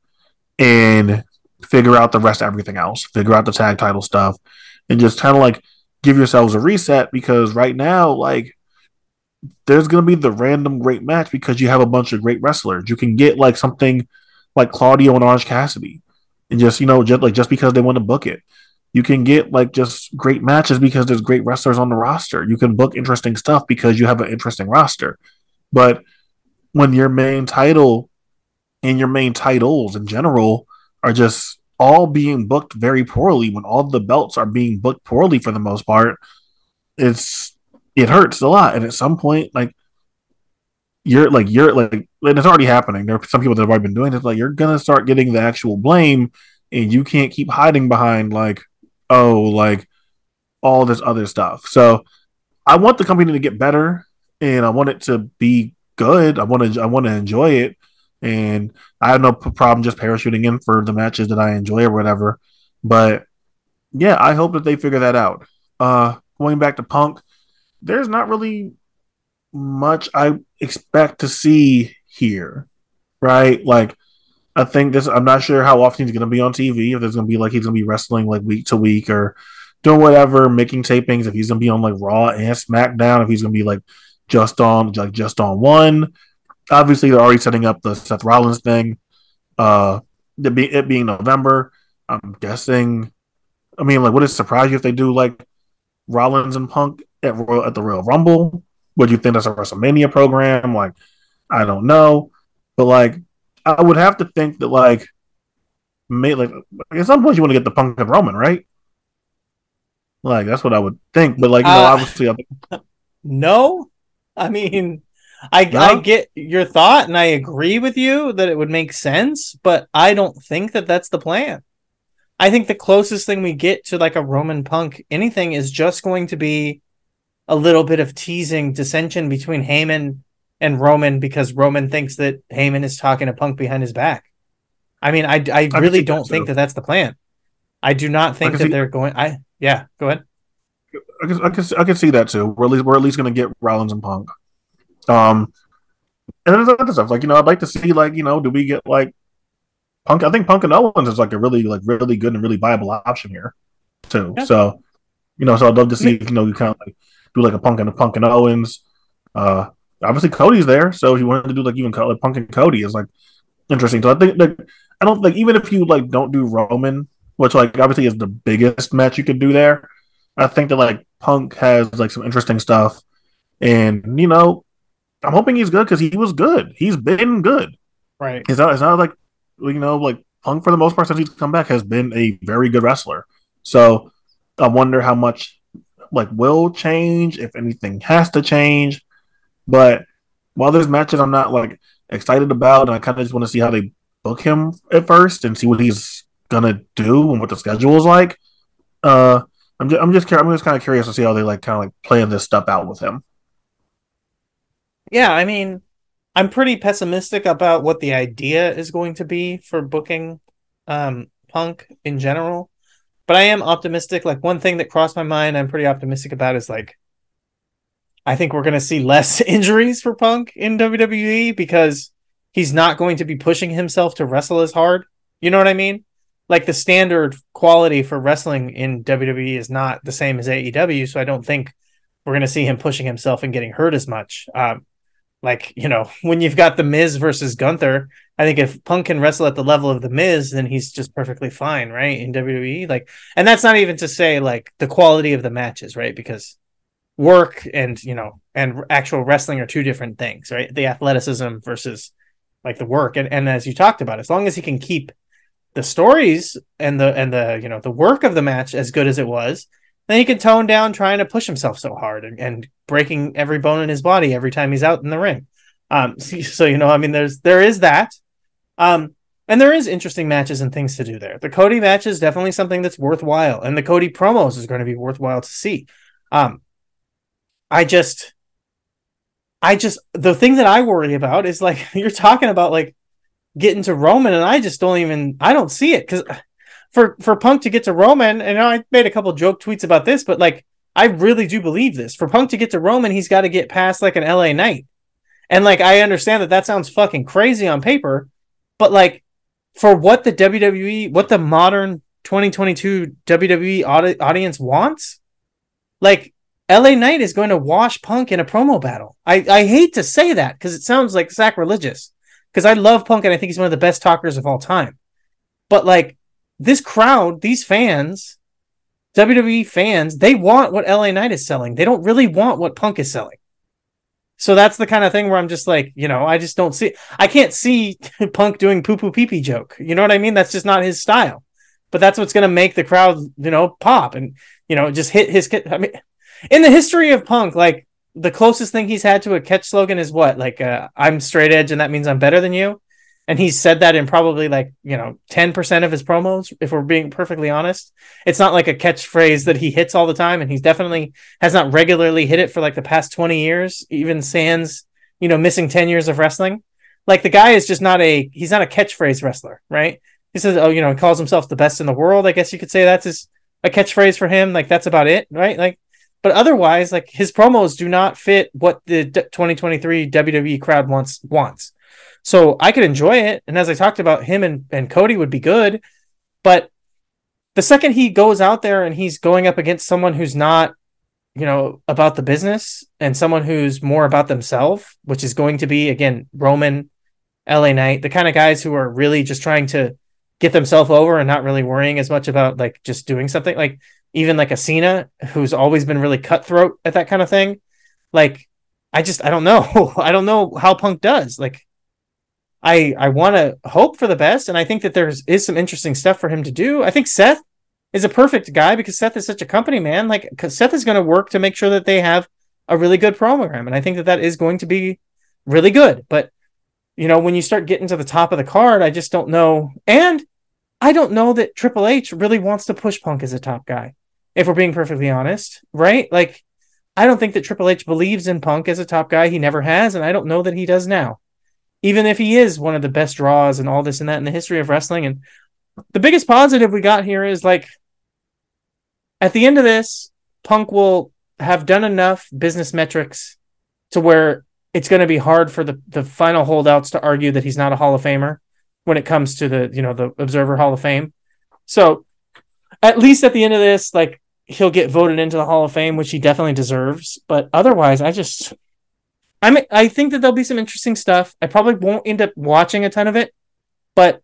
S3: and figure out the rest of everything else. Figure out the tag title stuff, and just kind of like give yourselves a reset because right now, like, there's to be the random great match because you have a bunch of great wrestlers. You can get like something like Claudio and Orange Cassidy, and just you know, just like just because they want to book it. You can get like just great matches because there's great wrestlers on the roster. You can book interesting stuff because you have an interesting roster. But when your main title and your main titles in general are just all being booked very poorly when all the belts are being booked poorly for the most part it's it hurts a lot and at some point like you're like you're like and it's already happening there are some people that have already been doing it like you're gonna start getting the actual blame and you can't keep hiding behind like oh like all this other stuff so i want the company to get better and i want it to be good i want to i want to enjoy it and I have no problem just parachuting in for the matches that I enjoy or whatever. But yeah, I hope that they figure that out. Uh, going back to Punk, there's not really much I expect to see here, right? Like, I think this. I'm not sure how often he's going to be on TV. If there's going to be like he's going to be wrestling like week to week or doing whatever, making tapings. If he's going to be on like Raw and SmackDown. If he's going to be like just on like just on one obviously they're already setting up the Seth Rollins thing. Uh, it, be, it being November, I'm guessing. I mean, like, would it surprise you if they do like Rollins and Punk at Royal at the Royal Rumble? Would you think that's a WrestleMania program? Like, I don't know, but like, I would have to think that like, may, like at some point you want to get the Punk and Roman, right? Like that's what I would think, but like you know, uh, obviously, I (laughs)
S2: no. I mean, I no? I get your thought and I agree with you that it would make sense, but I don't think that that's the plan. I think the closest thing we get to like a Roman Punk anything is just going to be a little bit of teasing dissension between Heyman and Roman because Roman thinks that Heyman is talking to Punk behind his back. I mean, I I, I really don't think that that's the plan. I do not think that see, they're going. I yeah, go ahead.
S3: I can, I can I can see that too. We're at least we're at least going to get Rollins and Punk. Um, and there's other stuff like you know I'd like to see like you know do we get like Punk? I think Punk and Owens is like a really like really good and really viable option here too. Yeah. So you know, so I'd love to see you know you kind of like do like a Punk and a Punk and Owens. Uh, obviously Cody's there, so if you wanted to do like even like Punk and Cody is like interesting. So I think like I don't think even if you like don't do Roman, which like obviously is the biggest match you could do there, I think that like Punk has like some interesting stuff and you know, I'm hoping he's good because he was good. He's been good.
S2: Right.
S3: It's not, it's not like you know, like Punk for the most part since he's come back has been a very good wrestler. So I wonder how much like will change if anything has to change. But while there's matches I'm not like excited about, and I kind of just want to see how they book him at first and see what he's gonna do and what the schedule is like. Uh, I'm just, I'm just I'm just kind of curious to see how they like kind of like playing this stuff out with him.
S2: Yeah, I mean, I'm pretty pessimistic about what the idea is going to be for booking um Punk in general. But I am optimistic. Like one thing that crossed my mind I'm pretty optimistic about is like I think we're going to see less (laughs) injuries for Punk in WWE because he's not going to be pushing himself to wrestle as hard. You know what I mean? Like the standard quality for wrestling in WWE is not the same as AEW, so I don't think we're going to see him pushing himself and getting hurt as much. Um, like you know, (laughs) when you've got the Miz versus Gunther, I think if Punk can wrestle at the level of the Miz, then he's just perfectly fine, right? In WWE, like, and that's not even to say like the quality of the matches, right? Because work and you know and actual wrestling are two different things right? The athleticism versus like the work. And and as you talked about as long as he can keep the stories and the and the you know the work of the match as good as it was then he can tone down trying to push himself so hard and, and breaking every bone in his body every time he's out in the ring. Um (laughs) so, so you know i mean there's there is that. Um and there is interesting matches and things to do there. The cody match is definitely something that's worthwhile and the cody promos is going to be worthwhile to see. Um I just I just the thing that I worry about is like (laughs) you're talking about like getting to Roman and I just don't even I don't see it cuz (sighs) for for Punk to get to Roman and I made a couple joke tweets about this but like I really do believe this. For Punk to get to Roman he's got to get past like an LA Knight. And like I understand that that sounds fucking crazy on paper but like for what the WWE what the modern 2022 WWE audi- audience wants like LA Knight is going to wash Punk in a promo battle. I, I hate to say that because it sounds like sacrilegious. Because I love Punk and I think he's one of the best talkers of all time. But like this crowd, these fans, WWE fans, they want what LA Knight is selling. They don't really want what Punk is selling. So that's the kind of thing where I'm just like, you know, I just don't see. I can't see (laughs) Punk doing poo poo pee pee joke. You know what I mean? That's just not his style. But that's what's going to make the crowd, you know, pop and you know just hit his. I mean, in the history of punk, like the closest thing he's had to a catch slogan is what? Like, uh, I'm straight edge and that means I'm better than you. And he's said that in probably like, you know, 10% of his promos, if we're being perfectly honest. It's not like a catchphrase that he hits all the time. And he's definitely has not regularly hit it for like the past 20 years, even sans, you know, missing 10 years of wrestling. Like the guy is just not a, he's not a catchphrase wrestler, right? He says, oh, you know, he calls himself the best in the world. I guess you could say that's his, a catchphrase for him. Like that's about it, right? Like but otherwise, like his promos do not fit what the 2023 WWE crowd wants wants. So I could enjoy it, and as I talked about, him and and Cody would be good. But the second he goes out there and he's going up against someone who's not, you know, about the business and someone who's more about themselves, which is going to be again Roman, LA Knight, the kind of guys who are really just trying to get themselves over and not really worrying as much about like just doing something like even like a Cena who's always been really cutthroat at that kind of thing. Like, I just I don't know. (laughs) I don't know how Punk does. Like, I I want to hope for the best, and I think that there's is some interesting stuff for him to do. I think Seth is a perfect guy because Seth is such a company man. Like, Seth is going to work to make sure that they have a really good program, and I think that that is going to be really good. But you know, when you start getting to the top of the card, I just don't know. And I don't know that Triple H really wants to push Punk as a top guy if we're being perfectly honest, right? Like, I don't think that Triple H believes in Punk as a top guy. He never has, and I don't know that he does now. Even if he is one of the best draws and all this and that in the history of wrestling. And the biggest positive we got here is like, at the end of this, Punk will have done enough business metrics to where it's going to be hard for the, the final holdouts to argue that he's not a Hall of Famer when it comes to the, you know, the Observer Hall of Fame. So at least at the end of this, like he'll get voted into the Hall of Fame, which he definitely deserves. But otherwise, I just I mean, I think that there'll be some interesting stuff. I probably won't end up watching a ton of it, but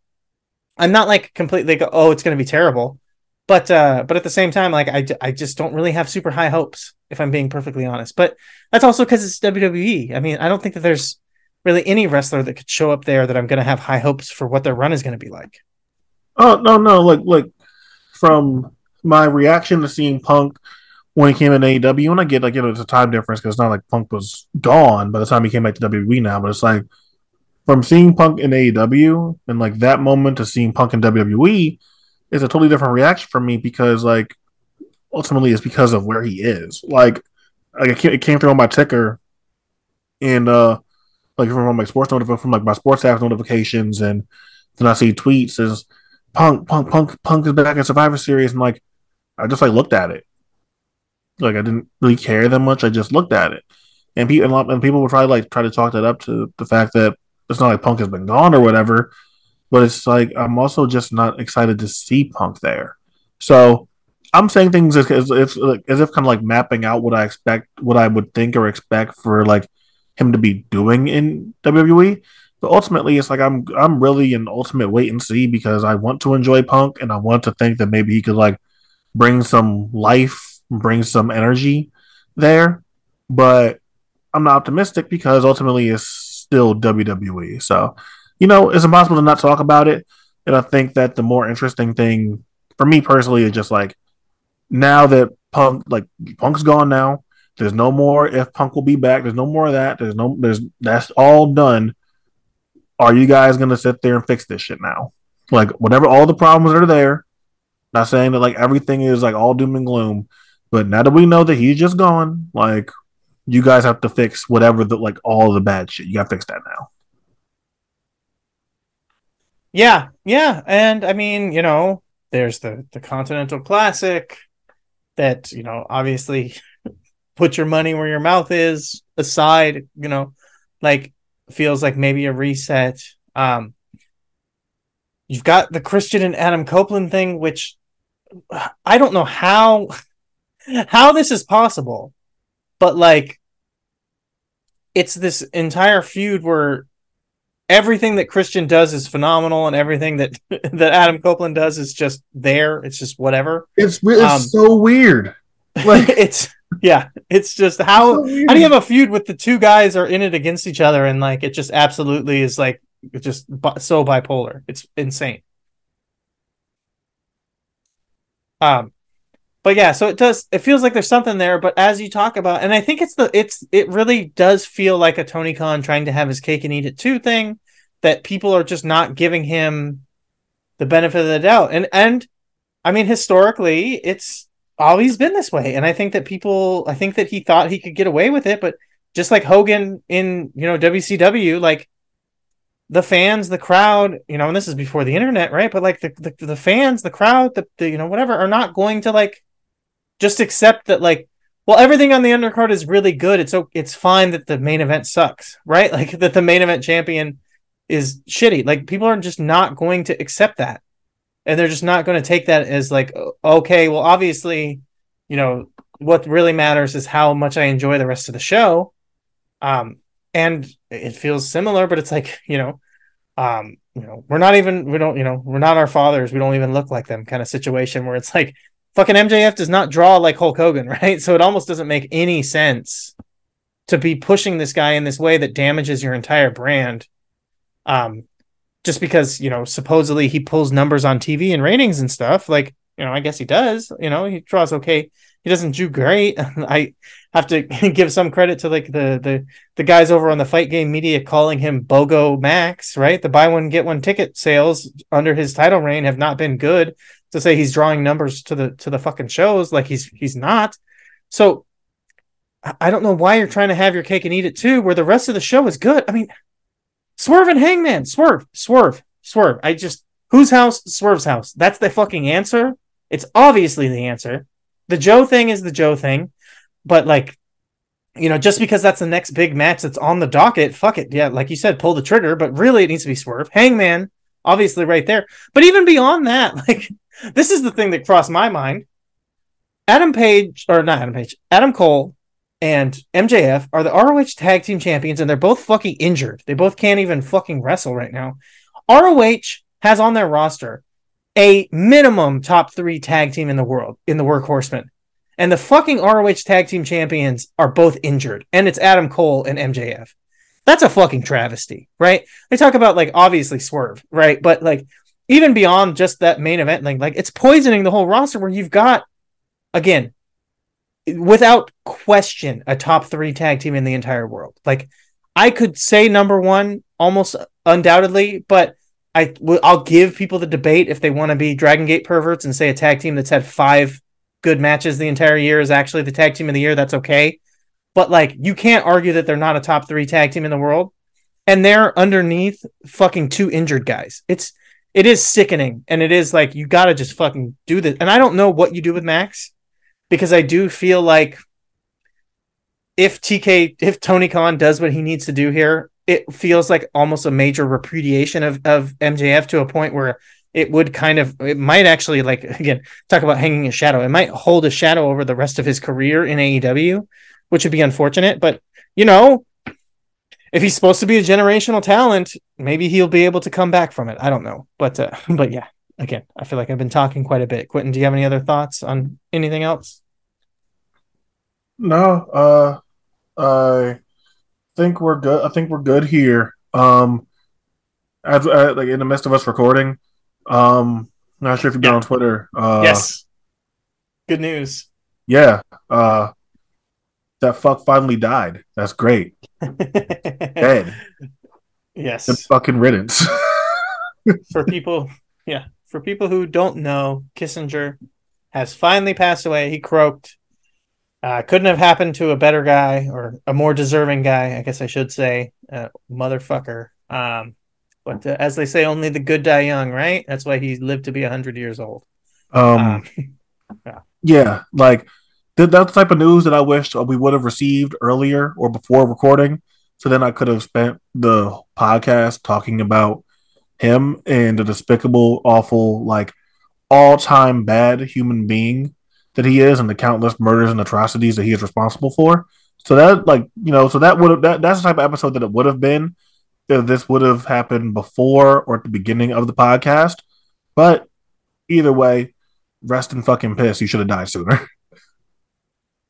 S2: I'm not like completely go, oh, it's going to be terrible. but uh but at the same time like I, I just don't really have super high hopes if i'm being perfectly honest but that's also because it's wwe i mean i don't think that there's really any wrestler that could show up there that i'm going to have high hopes for what their run is going to be like
S3: Oh no, no, like like from my reaction to seeing Punk when he came in AEW, and I get like you know it's a time difference because it's not like Punk was gone by the time he came back to WWE now, but it's like from seeing Punk in AEW and like that moment to seeing Punk in WWE is a totally different reaction for me because like ultimately it's because of where he is. Like, like it came, through on my ticker and uh like from my sports notif- from like my sports app notifications and then I see tweets is Punk Punk Punk Punk is back in Survivor Series and like I just like looked at it. Like I didn't really care that much. I just looked at it. And people and people would probably like try to talk that up to the fact that it's not like Punk has been gone or whatever, but it's like I'm also just not excited to see Punk there. So I'm saying things as, as if like, as if kind of like mapping out what I expect, what I would think or expect for like him to be doing in WWE. But ultimately, it's like I'm I'm really in ultimate wait and see because I want to enjoy Punk and I want to think that maybe he could like bring some life, bring some energy there. But I'm not optimistic because ultimately it's still WWE. So, you know, it's impossible to not talk about it. And I think that the more interesting thing for me personally is just like now that Punk like Punk's gone now. There's no more if Punk will be back. There's no more of that. There's no there's that's all done. Are you guys gonna sit there and fix this shit now? Like whatever all the problems are there. Not saying that like everything is like all doom and gloom, but now that we know that he's just gone, like you guys have to fix whatever the like all the bad shit. You gotta fix that now.
S2: Yeah, yeah, and I mean, you know, there's the the Continental Classic that you know obviously (laughs) put your money where your mouth is aside. You know, like feels like maybe a reset. Um, you've got the Christian and Adam Copeland thing, which (sighs) I don't know how (laughs) how this is possible, but like it's this entire feud where everything that Christian does is phenomenal and everything that (laughs) that Adam Copeland does is just there. It's just whatever.
S3: It's really
S2: Um,
S3: so weird. Like (laughs)
S2: it's yeah, it's just how
S3: so weird.
S2: how do you have a feud with the two guys are in it against each other and like it just absolutely is like just bi- so bipolar. It's insane. Um but yeah, so it does it feels like there's something there, but as you talk about and I think it's the it's it really does feel like a Tony Khan trying to have his cake and eat it too thing that people are just not giving him the benefit of the doubt. And and I mean historically it's always been this way and I think that people I think that he thought he could get away with it, but just like Hogan in, you know, WCW like the fans, the crowd, you know, and this is before the internet, right? But like the the, the fans, the crowd, the, the you know whatever are not going to like just accept that like well everything on the undercard is really good. It's o- it's fine that the main event sucks, right? (laughs) Like that the main event champion is shitty. Like people are just not going to accept that. And they're just not going to take that as like okay, well obviously, you know, what really matters is how much I enjoy the rest of the show. Um and it feels similar but it's like you know um you know we're not even we don't you know we're not our fathers. We don't even look like them kind of situation where it's like fucking MJF does not draw like Hulk Hogan (laughs) right? So it almost doesn't make any sense to be pushing this guy in this way that damages your entire brand um just because you know supposedly he pulls numbers on TV and ratings and stuff. Like you know I guess he does you know he draws okay he doesn't do great (laughs) I have to (laughs) give some credit to like the the the guys over on the fight game media calling him BOGO Max, right? The buy one get one ticket sales under his title reign have not been good. To say he's drawing numbers to the to the fucking shows, like he's he's not. So I don't know why you're trying to have your cake and eat it too, where the rest of the show is good. I mean, Swerve and Hangman, Swerve, Swerve, Swerve. I just whose house? Swerve's house. That's the fucking answer. It's obviously the answer. The Joe thing is the Joe thing, but like you know, just because that's the next big match that's on the docket, fuck it. Yeah, like you said, pull the trigger, but really it needs to be Swerve. Hangman, obviously right there. But even beyond that, (laughs) like this is the thing that crossed my mind. Adam Page, or not Adam Page, Adam Cole and MJF are the ROH tag team champions, and they're both fucking injured. They both can't even fucking wrestle right now. ROH has on their roster a minimum top three tag team in the world in the Workhorsemen. And the fucking ROH tag team champions are both injured. And it's Adam Cole and MJF. That's a fucking travesty, right? They talk about like obviously swerve, right? But like even beyond just that main event, like like it's poisoning the whole roster where you've got again, without question, a top three tag team in the entire world. Like I could say number one almost undoubtedly, but I I'll give people the debate if they want to be Dragon Gate perverts and say a tag team that's had five good matches the entire year is actually the tag team of the year. That's okay, but like you can't argue that they're not a top three tag team in the world, and they're underneath fucking two injured guys. It's it is sickening, and it is like you got to just fucking do this. And I don't know what you do with Max because I do feel like if TK if Tony Khan does what he needs to do here, it feels like almost a major repudiation of of MJF to a point where it would kind of it might actually like (laughs) again talk about hanging a shadow. It might hold a shadow over the rest of his career in AEW, which would be unfortunate. But you know, if he's supposed to be a generational talent, maybe he'll be able to come back from it. I don't know, but uh, (laughs) but yeah, again, I feel like I've been talking quite a bit. Quentin, do you have any other thoughts on anything else?
S3: No, uh, I think we're good. I think we're good here. Um, as uh, like in the midst of us recording, um, not sure if you've been
S2: Yeah.
S3: on Twitter. Uh,
S2: yes. Good news.
S3: Yeah. Uh, that fuck finally died. That's great. (laughs) Dead. Yes.
S2: yes.
S3: fucking riddance. (laughs)
S2: For people, yeah, for people who don't know, Kissinger has finally passed away. He croaked. Uh, couldn't have happened to a better guy or a more deserving guy, I guess I should say. Uh, motherfucker. Um, but uh, as they say, only the good die young, right? That's why he lived to be 100 years old.
S3: um,
S2: Um, (laughs)
S3: yeah, like th- that's the type of news that I wish we would have received earlier or before recording. So then I could have spent the podcast talking about him and the despicable, awful, like all time bad human being that he is and the countless murders and atrocities that he is responsible for. So that like, you know, so that would have that, that's the type of episode that it would have been if this would have happened before or at the beginning of the podcast. But either way, rest in fucking piss. You should have died sooner. (laughs)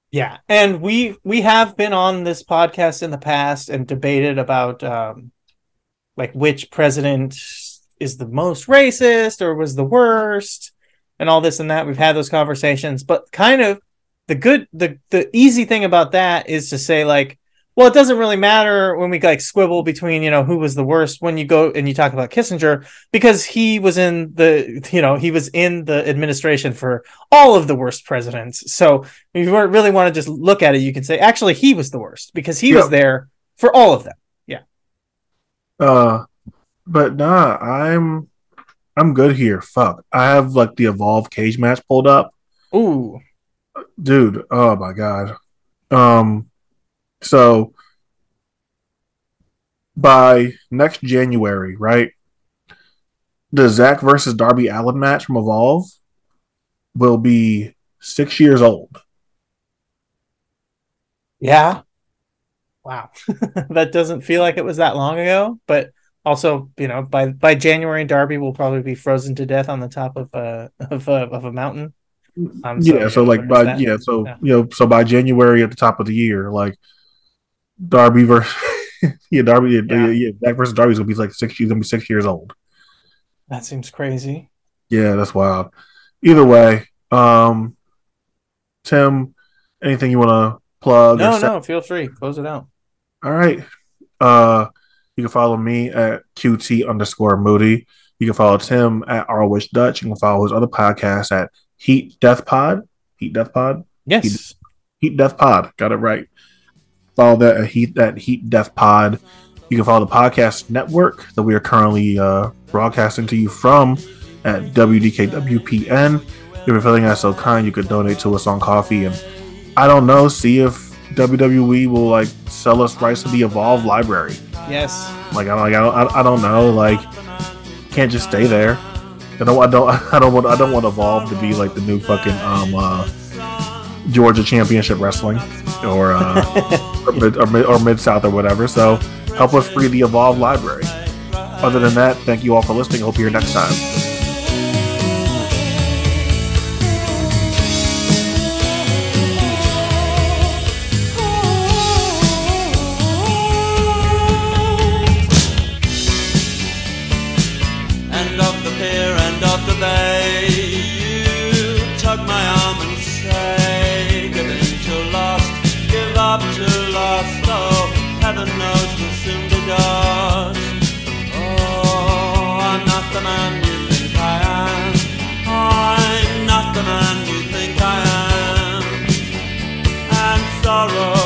S2: Yeah, and we we have been on this podcast in the past and debated about um like which president is the most racist or was the worst and all this and that. We've had those conversations, but kind of the good the the easy thing about that is to say like well it doesn't really matter when we like squibble between you know who was the worst when you go and you talk about Kissinger because he was in the you know he was in the administration for all of the worst presidents so if you really want to just look at it, you can say actually he was the worst because he was there for all of them. Yeah.
S3: Uh but nah, I'm I'm good here. Fuck. I have like the Evolve cage match pulled up.
S2: Ooh,
S3: Dude, oh my god. Um so by next January, right? The Zack versus Darby Allin match from Evolve will be six years old.
S2: yeah. Wow, (laughs) that doesn't feel like it was that long ago, but also you know by by January Darby will probably be frozen to death on the top of a (laughs) of a, of a mountain. Um,
S3: yeah, so like by
S2: that.
S3: yeah, so
S2: Yeah.
S3: you know, so by January at the top of the year, like Darby versus (laughs) yeah, Darby yeah,
S2: Yeah.
S3: yeah, Zack versus Darby's gonna be like six he's gonna be six years old.
S2: that seems crazy.
S3: Yeah, that's wild. Either way, um Tim, anything you wanna plug?
S2: No, no, feel free, close it out.
S3: All right. Uh you can follow me at QT underscore Moody. You can follow Tim at ROH Dutch. You can follow his other podcast at Heat Death Pod. Heat Death Pod.
S2: Yes,
S3: Heat Death Pod. Got it right. Follow that at Heat that Heat Death Pod. You can follow the podcast network that we are currently uh, broadcasting to you from at WDKWPN. If you're feeling that so kind, you could donate to us on Ko-fi and I don't know, see if WWE will like sell us rights to the Evolve library.
S2: Yes.
S3: Like I don't, like, I don't, I- I don't know. Like can't just stay there. I don't, I don't, (laughs) I don't want, I don't want Evolve to be like the new fucking um uh, Georgia Championship Wrestling or uh, (laughs) or mid or mid, or mid South or whatever. So help us free the Evolve library. Other than that, thank you all for listening. Hope you're next time.
S4: The bay. you tug my arm and say, give in to lost, give up to lost, oh, heaven knows we'll soon be dust. Oh, I'm not the man you think I am. I'm not the man you think I am. And sorrow.